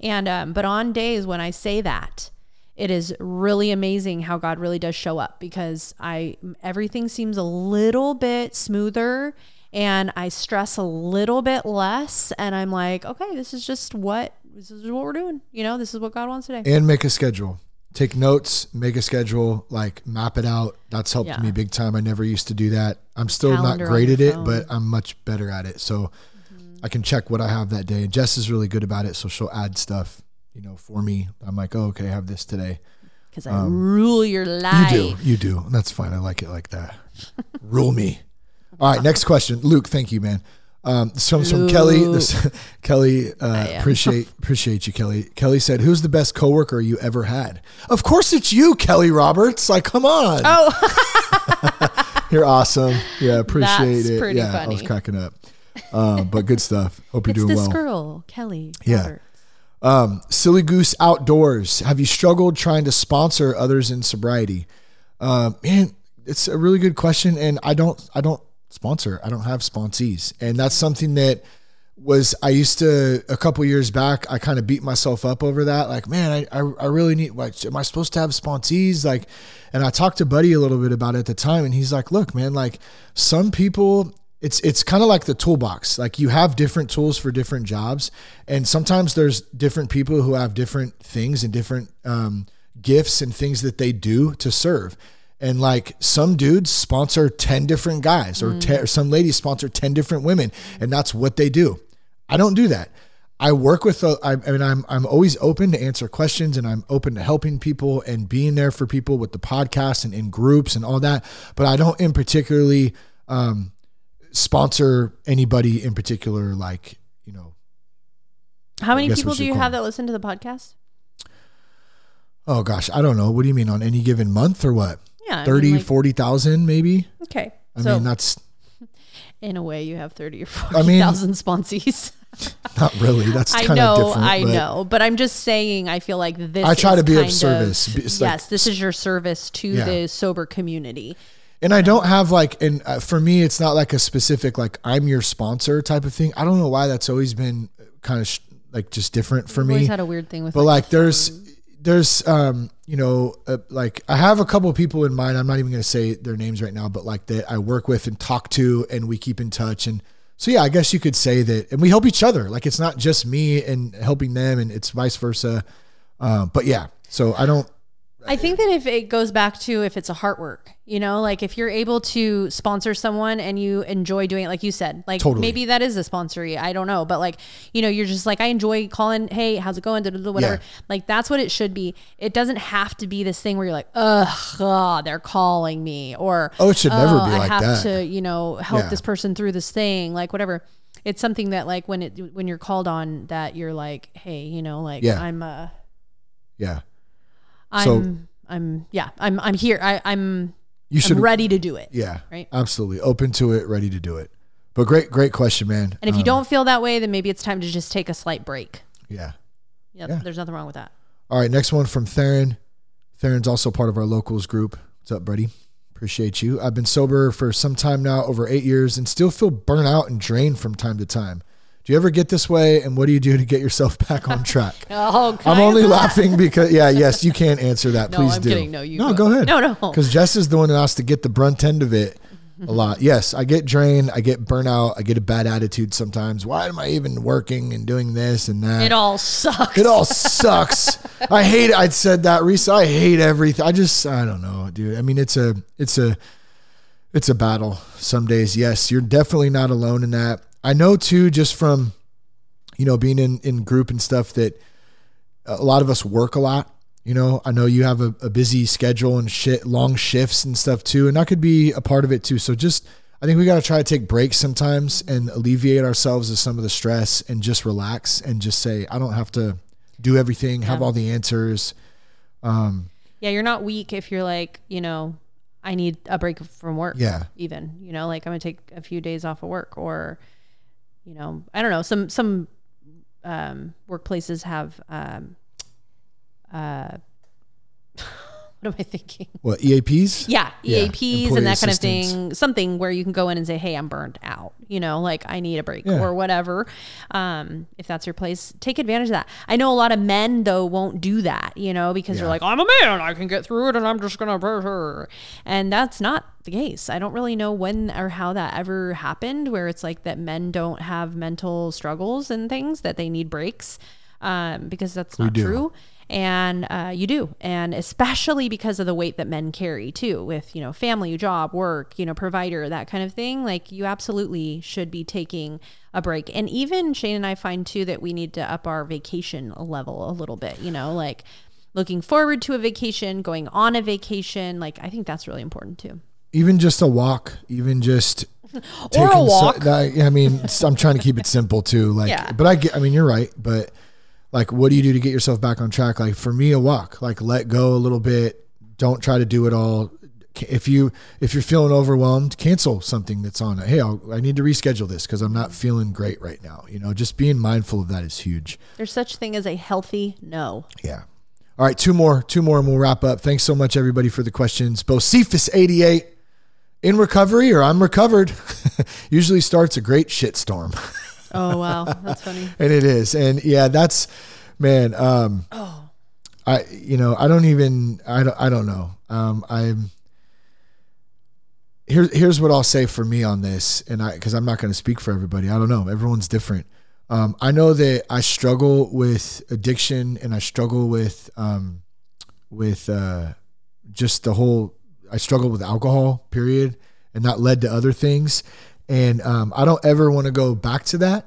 And um but on days when i say that it is really amazing how God really does show up because I everything seems a little bit smoother and I stress a little bit less and I'm like, okay, this is just what this is what we're doing. You know, this is what God wants today. and make a schedule. Take notes, make a schedule, like map it out. That's helped Yeah. me big time. I never used to do that. I'm still Calendar not great at it, phone. but I'm much better at it. So I can check what I have that day. And Jess is really good about it, so she'll add stuff, you know, for me. I'm like, oh, okay, I have this today. Because I rule your life. um, You do, you do. And that's fine. I like it like that. Rule me. All right, next question, Luke. Thank you, man. Um, this comes from Kelly. This (laughs) Kelly uh, appreciate appreciate you, Kelly. Kelly said, "Who's the best coworker you ever had?" Of course, it's you, Kelly Roberts. Like, come on. Oh, (laughs) You're awesome. Yeah, appreciate That's it. pretty yeah, I was cracking up. Um, but good stuff. Hope you're it's doing this well. girl, Kelly. Yeah. Roberts. Um, Silly Goose Outdoors. Have you struggled trying to sponsor others in sobriety? Um, man, it's a really good question, and I don't, I don't sponsor. I don't have sponsees, and that's something that was I used to a couple years back. I kind of beat myself up over that. Like, man, I, I, I really need. Like, am I supposed to have sponsees? Like, and I talked to Buddy a little bit about it at the time, and he's like, look, man, like some people it's it's kind of like the toolbox. Like you have different tools for different jobs and sometimes there's different people who have different things and different um, gifts and things that they do to serve. And like some dudes sponsor 10 different guys or, te- or some ladies sponsor 10 different women and that's what they do. I don't do that. I work with, a, I, I mean, I'm, I'm always open to answer questions and I'm open to helping people and being there for people with the podcast and in groups and all that. But I don't in particularly, um, sponsor anybody in particular, like, you know, How many people do you have that listen to the podcast? oh gosh, I don't know. What do you mean on any given month or what? Yeah. I mean, 30, like- 40,000 maybe? Okay. I so mean, that's (laughs) in a way, you have thirty or I mean- thousand sponsees. (laughs) not really. (laughs) That's I kind of know, different. I but know, but I'm just saying. I feel like this. I try to be of service. Like- yes, this is your service to Yeah. the sober community. And I don't have like, and uh, for me, it's not like a specific, like, I'm your sponsor type of thing. I don't know why that's always been kind of sh- like just different for I've me. always had a weird thing with. but like there's there's um you know uh, like i have a couple of people in mind i'm not even going to say their names right now but like that i work with and talk to and we keep in touch and so yeah i guess you could say that and we help each other like it's not just me and helping them and it's vice versa Um, but yeah, so I don't. I think that if it goes back to if it's a heart work, you know, like if you're able to sponsor someone and you enjoy doing it, like you said, like Totally. maybe that is a sponsory. I don't know. But like, you know, you're just like, I enjoy calling, hey, how's it going? Whatever. Yeah. Like that's what it should be. It doesn't have to be this thing where you're like, ugh, ah, they're calling me or Oh, it should never be I like have that. to, you know, help Yeah. this person through this thing, like whatever. It's something that like when it when you're called on that you're like, hey, you know, like Yeah. I'm uh Yeah, I'm So- I'm yeah, I'm I'm here. I, I'm you should. I'm ready to do it. yeah, Right. absolutely open to it, ready to do it. But great, great question, man. And if you Um, don't feel that way, then maybe it's time to just take a slight break. yeah. Yeah, Yeah. there's nothing wrong with that. All right, next one from Theron. Theron's also part of our locals group. What's up, buddy? Appreciate you. I've been sober for some time now, over eight years, and still feel burnt out and drained from time to time. Do you ever get this way? And what do you do to get yourself (laughs) back on track? (laughs) Oh, I'm only laughing because, yeah, yes, you can't answer that. (laughs) No, Please I'm do. kidding. No, you No, go. go ahead. No, no. Because Jess is the one who has to get the brunt end of it a lot. Yes, I get drained. I get burnout. I get a bad attitude sometimes. Why am I even working and doing this and that? It all sucks. It all sucks. I hate. It. I said that recently. I hate everything. I just. I don't know, dude. I mean, it's a. It's a. It's a battle. Some days, yes, you're definitely not alone in that. I know too, just from, you know, being in in group and stuff that a lot of us work a lot. You know, I know you have a, a busy schedule and shit, long shifts and stuff too, and that could be a part of it too. So just, I think we got to try to take breaks sometimes and alleviate ourselves of some of the stress and just relax and just say, I don't have to do everything, have Yeah. all the answers. Um, Yeah, you're not weak if you're like, you know, I need a break from work. Yeah. Even, you know, like I'm gonna take a few days off of work or, you know, I don't know. Some some um, workplaces have um, uh, (laughs) what am I thinking? what EAPs? Yeah, Yeah, EAPs employee and that kind of thing. Something where you can go in and say, "Hey, I'm burned out." You know, like I need a break Yeah. or whatever. Um, if that's your place, take advantage of that. I know a lot of men though won't do that. You know, because Yeah. they're like, "I'm a man, I can get through it, and I'm just gonna," brr." and that's not the case. I don't really know when or how that ever happened, where it's like that men don't have mental struggles and things that they need breaks, um, because that's not true and uh, you do and especially because of the weight that men carry too with you know family job work you know provider that kind of thing like you absolutely should be taking a break and even shane and i find too that we need to up our vacation level a little bit you know like looking forward to a vacation going on a vacation like i think that's really important too Even just a walk, even just (laughs) Or a so- walk. that- I mean, I'm trying to keep it simple too. Like, Yeah. but I get. I mean, you're right. But like, what do you do to get yourself back on track? Like for me, a walk. Like let go a little bit. Don't try to do it all. If you if you're feeling overwhelmed, cancel something that's on. Hey, I'll, I need to reschedule this because I'm not feeling great right now. You know, just being mindful of that is huge. there's such thing as a healthy no Yeah. All right, two more, two more, and we'll wrap up. Thanks so much, everybody, for the questions. Bocephus88 in recovery or I'm recovered (laughs) usually starts a great shitstorm. (laughs) oh wow that's funny (laughs) and it is. And yeah, that's man, um oh I you know, I don't even I don't I don't know. Um I'm here's here's what I'll say for me on this, and I because I'm not going to speak for everybody. I don't know. Everyone's different. Um, I know that I struggle with addiction, and I struggle with um, with uh, just the whole. I struggle with alcohol, period, and that led to other things. And um, I don't ever want to go back to that.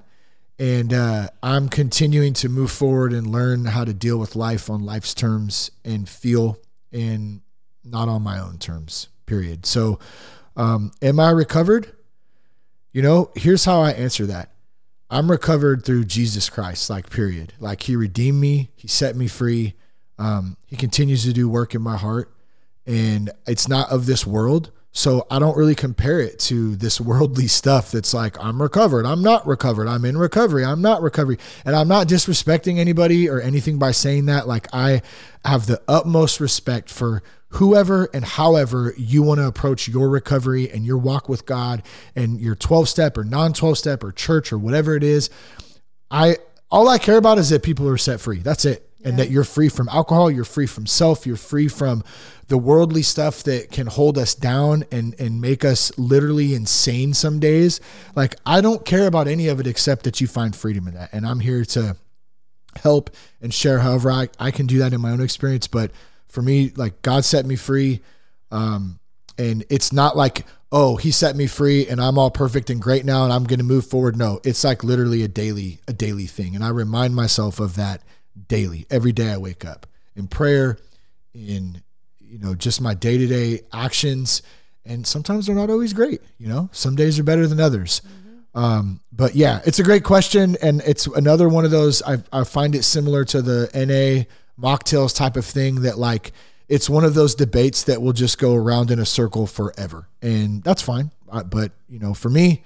And uh, I'm continuing to move forward and learn how to deal with life on life's terms and feel and not on my own terms, period. So, um, am I recovered? You know, here's how I answer that. I'm recovered through Jesus Christ, like, period. Like, He redeemed me, He set me free. Um, he continues to do work in my heart, and it's not of this world. So I don't really compare it to this worldly stuff that's like, I'm recovered, I'm not recovered, I'm in recovery, I'm not recovery. And I'm not disrespecting anybody or anything by saying that. Like, I have the utmost respect for whoever and however you want to approach your recovery and your walk with God and your 12 step or non 12 step or church or whatever it is. I all I care about is that people are set free. That's it. And that you're free from alcohol, you're free from self, you're free from the worldly stuff that can hold us down and and make us literally insane some days. Like I don't care about any of it except that you find freedom in that. And I'm here to help and share however I, I can do that in my own experience. But for me, like God set me free. Um, and it's not like, oh, he set me free and I'm all perfect and great now and I'm going to move forward. No, it's like literally a daily, a daily thing. And I remind myself of that daily, every day I wake up in prayer, in, you know, just my day to day actions. And sometimes they're not always great. You know, some days are better than others. Um, but yeah, it's a great question, and it's another one of those. I, I find it similar to the NA mocktails type of thing that like it's one of those debates that will just go around in a circle forever, and that's fine. I, but you know, for me,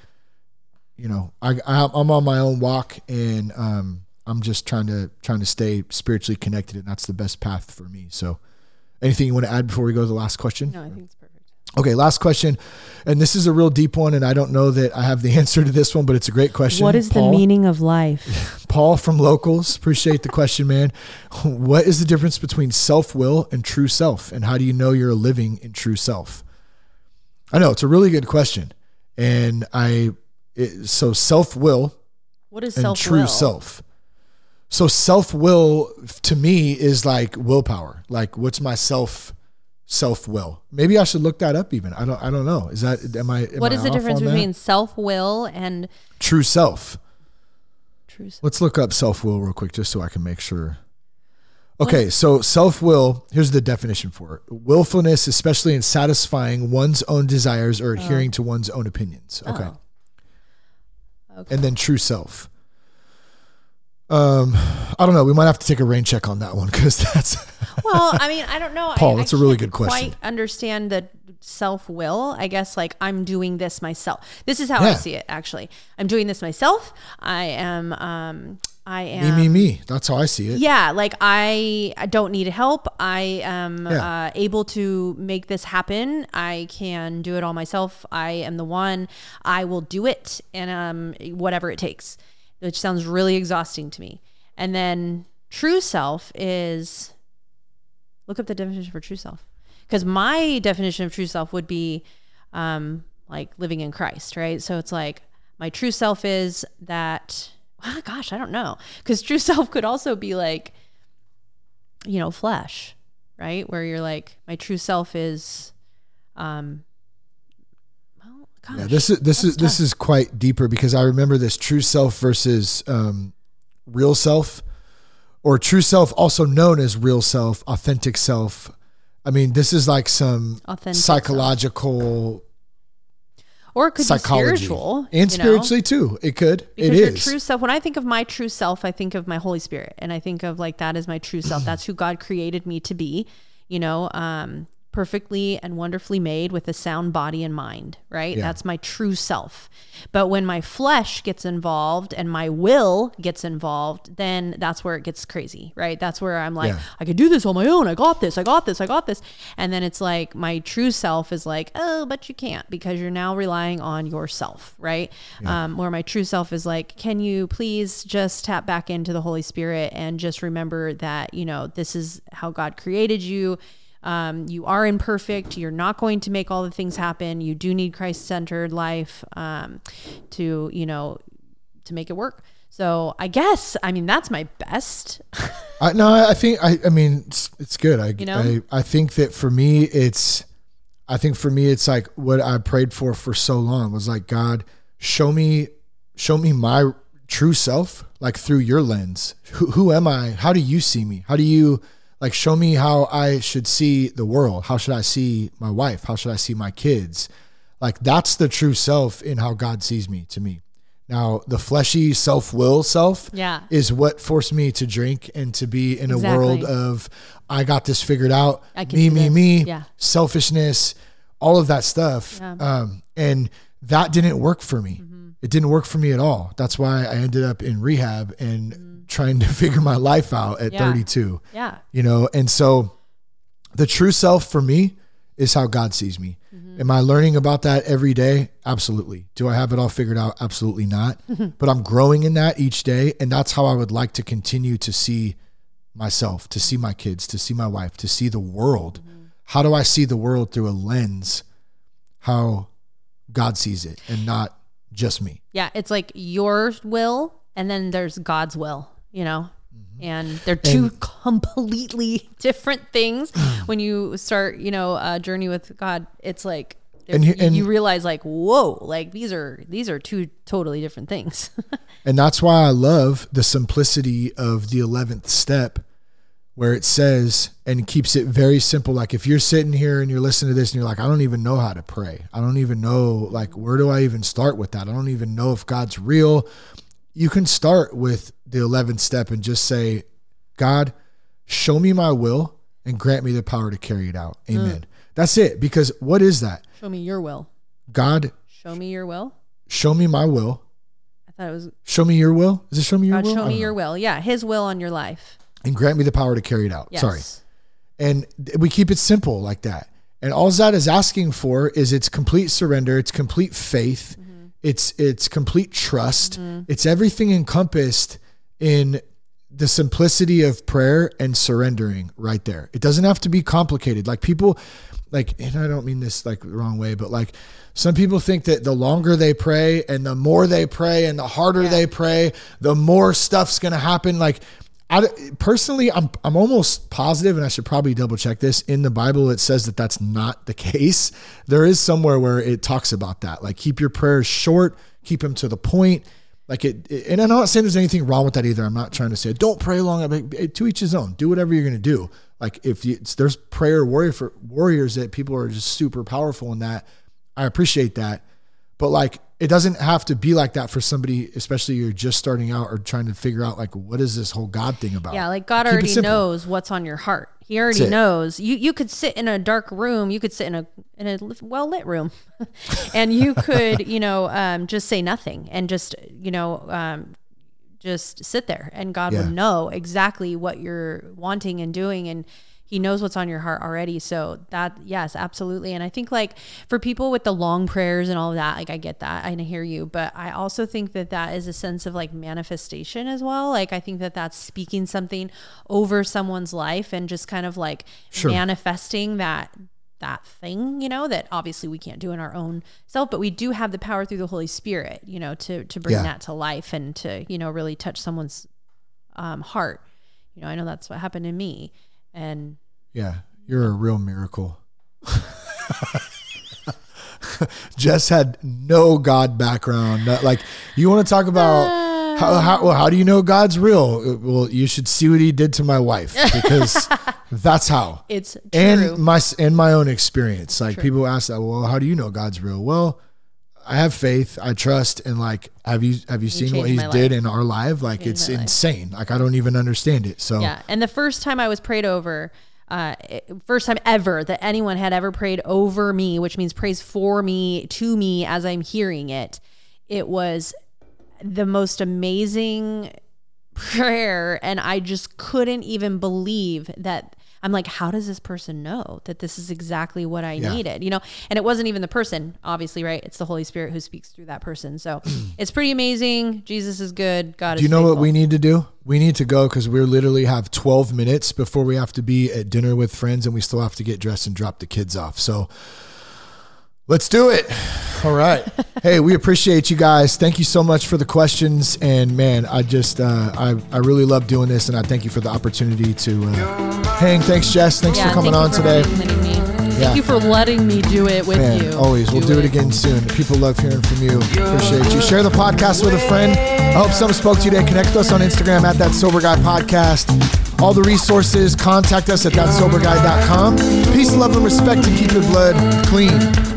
you know, I, I I'm on my own walk, and um, I'm just trying to trying to stay spiritually connected, and that's the best path for me. So, anything you want to add before we go to the last question? No, I think it's perfect. Okay, last question. And this is a real deep one, and I don't know that I have the (laughs) answer to this one, but it's a great question. What is Paul, the meaning of life? (laughs) Paul from Locals, appreciate the question, man. What is the difference between self will and true self? And how do you know you're living in true self? I know it's a really good question. And I, it, so self will What is and self true self. So self will to me is like willpower. Like what's my self self will? Maybe I should look that up. Even I don't. I don't know. Is that am I? Am What I the difference between self will and true self? true self? Let's look up self will real quick, just so I can make sure. Okay, so self will. Here's the definition for it: willfulness, especially in satisfying one's own desires or adhering oh. to one's own opinions. Okay. Oh. Okay. and then true self. Um, I don't know. We might have to take a rain check on that one because that's (laughs) well, I mean, I don't know. Paul, I, that's I a really good question. Quite understand the self will. I guess like I'm doing this myself. This is how I Yeah. see it. Actually, I'm doing this myself. I am. Um, I am. me, me, me. That's how I see it. Yeah, like I, I don't need help. I am Yeah. uh, able to make this happen. I can do it all myself. I am the one. I will do it, and um, whatever it takes, which sounds really exhausting to me. And then true self is look up the definition for true self, because my definition of true self would be um, like living in Christ, right? So it's like my true self is that. (laughs) ah, gosh, I don't know, because true (laughs) self could also be like, you know, flesh, right? Where you're like, my true self is, um, gosh, Yeah, this is this is that's this is quite deeper because I remember this true self versus um, real self, or true self, also known as real self, authentic self. I mean, this is like some Authentic self. psychological or it could psychology be spiritual and you know? spiritually too. It could. Because it your is. true self, when I think of my true self, I think of my Holy Spirit and I think of like that is my true self. That's who God created me to be, you know, um, perfectly and wonderfully made with a sound body and mind, right? Yeah. That's my true self. But when my flesh gets involved and my will gets involved, then that's where it gets crazy, right? That's where I'm like, Yeah. I can do this on my own. I got this. I got this. I got this. And then it's like my true self is like, oh, but you can't because you're now relying on yourself, right? Um, where my true self is like, can you please just tap back into the Holy Spirit and just remember that, you know, this is how God created you. Um, you are imperfect. You're not going to make all the things happen. You do need Christ centered life um, to, you know, to make it work. So I guess, I mean, that's my best. (laughs) I, no, I think I. I mean, it's, it's good. I, You know? I I think that for me, it's. I think for me, it's like what I prayed for for so long was like God, show me, show me my true self, like through your lens. Who who am I? How do you see me? How do you like show me how I should see the world? How should I see my wife? How should I see my kids? Like that's the true self in how God sees me. To me. Now, the fleshy self will self Yeah. is what forced me to drink and to be in a world of I got this figured out. Me, me, this. me, Yeah. selfishness, all of that stuff. Yeah. Um, and that didn't work for me. Mm-hmm. It didn't work for me at all. That's why I ended up in rehab and Mm-hmm. Trying to (laughs) figure my life out at Yeah. 32. Yeah. You know, and so the true self for me is how God sees me. Mm-hmm. Am I learning about that every day? Absolutely. Do I have it all figured out? Absolutely not. (laughs) but I'm growing in that each day. And that's how I would like to continue to see myself, to see my kids, to see my wife, to see the world. How do I see the world through a lens? How God sees it and not just me. Yeah, it's like your will and then there's God's will, you know? Mm-hmm. and they're two completely (laughs) different things (clears throat) when you start you know a journey with god it's like And and, and- you realize like whoa like these are these are two totally different things (laughs) And that's why I love the simplicity of the 11th step where it says and keeps it very simple. Like if you're sitting here and you're listening to this and you're like, I don't even know how to pray. I don't even know, like, where do I even start with that? I don't even know if God's real. You can start with the 11th step and just say, God, show me my will and grant me the power to carry it out. Mm. Amen. That's it. Because what is that? show me your will God, show me your will show me my will. i thought it was Show me your will. Is it show me your god will? Show me know. your will yeah his will on your life and grant me the power to carry it out. yes. Sorry. And we keep it simple like that. And all that is asking for is its complete surrender, it's complete faith, mm-hmm. it's it's complete trust. Mm-hmm. It's everything encompassed in the simplicity of prayer and surrendering right there. It doesn't have to be complicated. Like people like and I don't mean this like the wrong way, but like some people think that the longer they pray and the more they pray and the harder they pray, the more stuff's going to happen like I, personally, I'm I'm almost positive, and I should probably double check this. In the Bible, it says that that's not the case. There is somewhere where it talks about that, like keep your prayers short, keep them to the point. Like it, and I'm not saying there's anything wrong with that either. I'm not trying to say don't pray long. To each his own. Do whatever you're gonna do. Like if you, there's prayer warrior for warriors that people are just super powerful in that. I appreciate that, but like it doesn't have to be like that for somebody, especially you're just starting out or trying to figure out like what is this whole God thing about. Yeah, like God Keep already knows what's on your heart. He already knows. You you could sit in a dark room. You could sit in a in a well lit room, (laughs) and you could you know um, just say nothing and just you know um, just sit there, and God Yeah. would know exactly what you're wanting and doing, and He knows what's on your heart already. So that yes, absolutely. And I think like for people with the long prayers and all of that, like I get that, I hear you, but I also think that that is a sense of like manifestation as well. Like I think that that's speaking something over someone's life and just kind of like Sure. manifesting that that thing, you know, that obviously we can't do in our own self, but we do have the power through the Holy Spirit, you know, to to bring Yeah. that to life and to, you know, really touch someone's um, heart. You know, I know that's what happened to me. And Yeah, you're a real miracle. Jess had no God background. Like you want to talk about uh. how how, well, how do you know God's real? Well, you should see what He did to my wife because (laughs) that's how. it's true. And my and my own experience. Like people ask that. Well, how do you know God's real? Well, I have faith. I trust. And like, have you have you seen what He did life. in our life? Like, Changed it's my life. insane. Like, I don't even understand it. So Yeah. And the first time I was prayed over, uh, first time ever that anyone had ever prayed over me, which means praise for me, to me as I'm hearing it, it was the most amazing prayer. And I just couldn't even believe that. I'm like, how does this person know that this is exactly what I Yeah. needed? You know, and it wasn't even the person, obviously, right? It's the Holy Spirit who speaks through that person. So (clears throat) it's pretty amazing. Jesus is good. God Do is you know what we need to do? We need to go because we literally have 12 minutes before we have to be at dinner with friends and we still have to get dressed and drop the kids off. So let's do it. All right. (laughs) hey, we appreciate you guys. Thank you so much for the questions. And man, I just, uh, I, I really love doing this and I thank you for the opportunity to uh, hang. Thanks, Jess. Thanks for coming thank on for today. letting me- Yeah. Thank you for letting me do it with Man, you. always. We'll do it again soon. People love hearing from you. Appreciate you. Share the podcast with a friend. I hope someone spoke to you today. Connect with us on Instagram at That Sober Guy Podcast. All the resources, contact us at thatsoberguy.com. Peace, love, and respect, to keep your blood clean.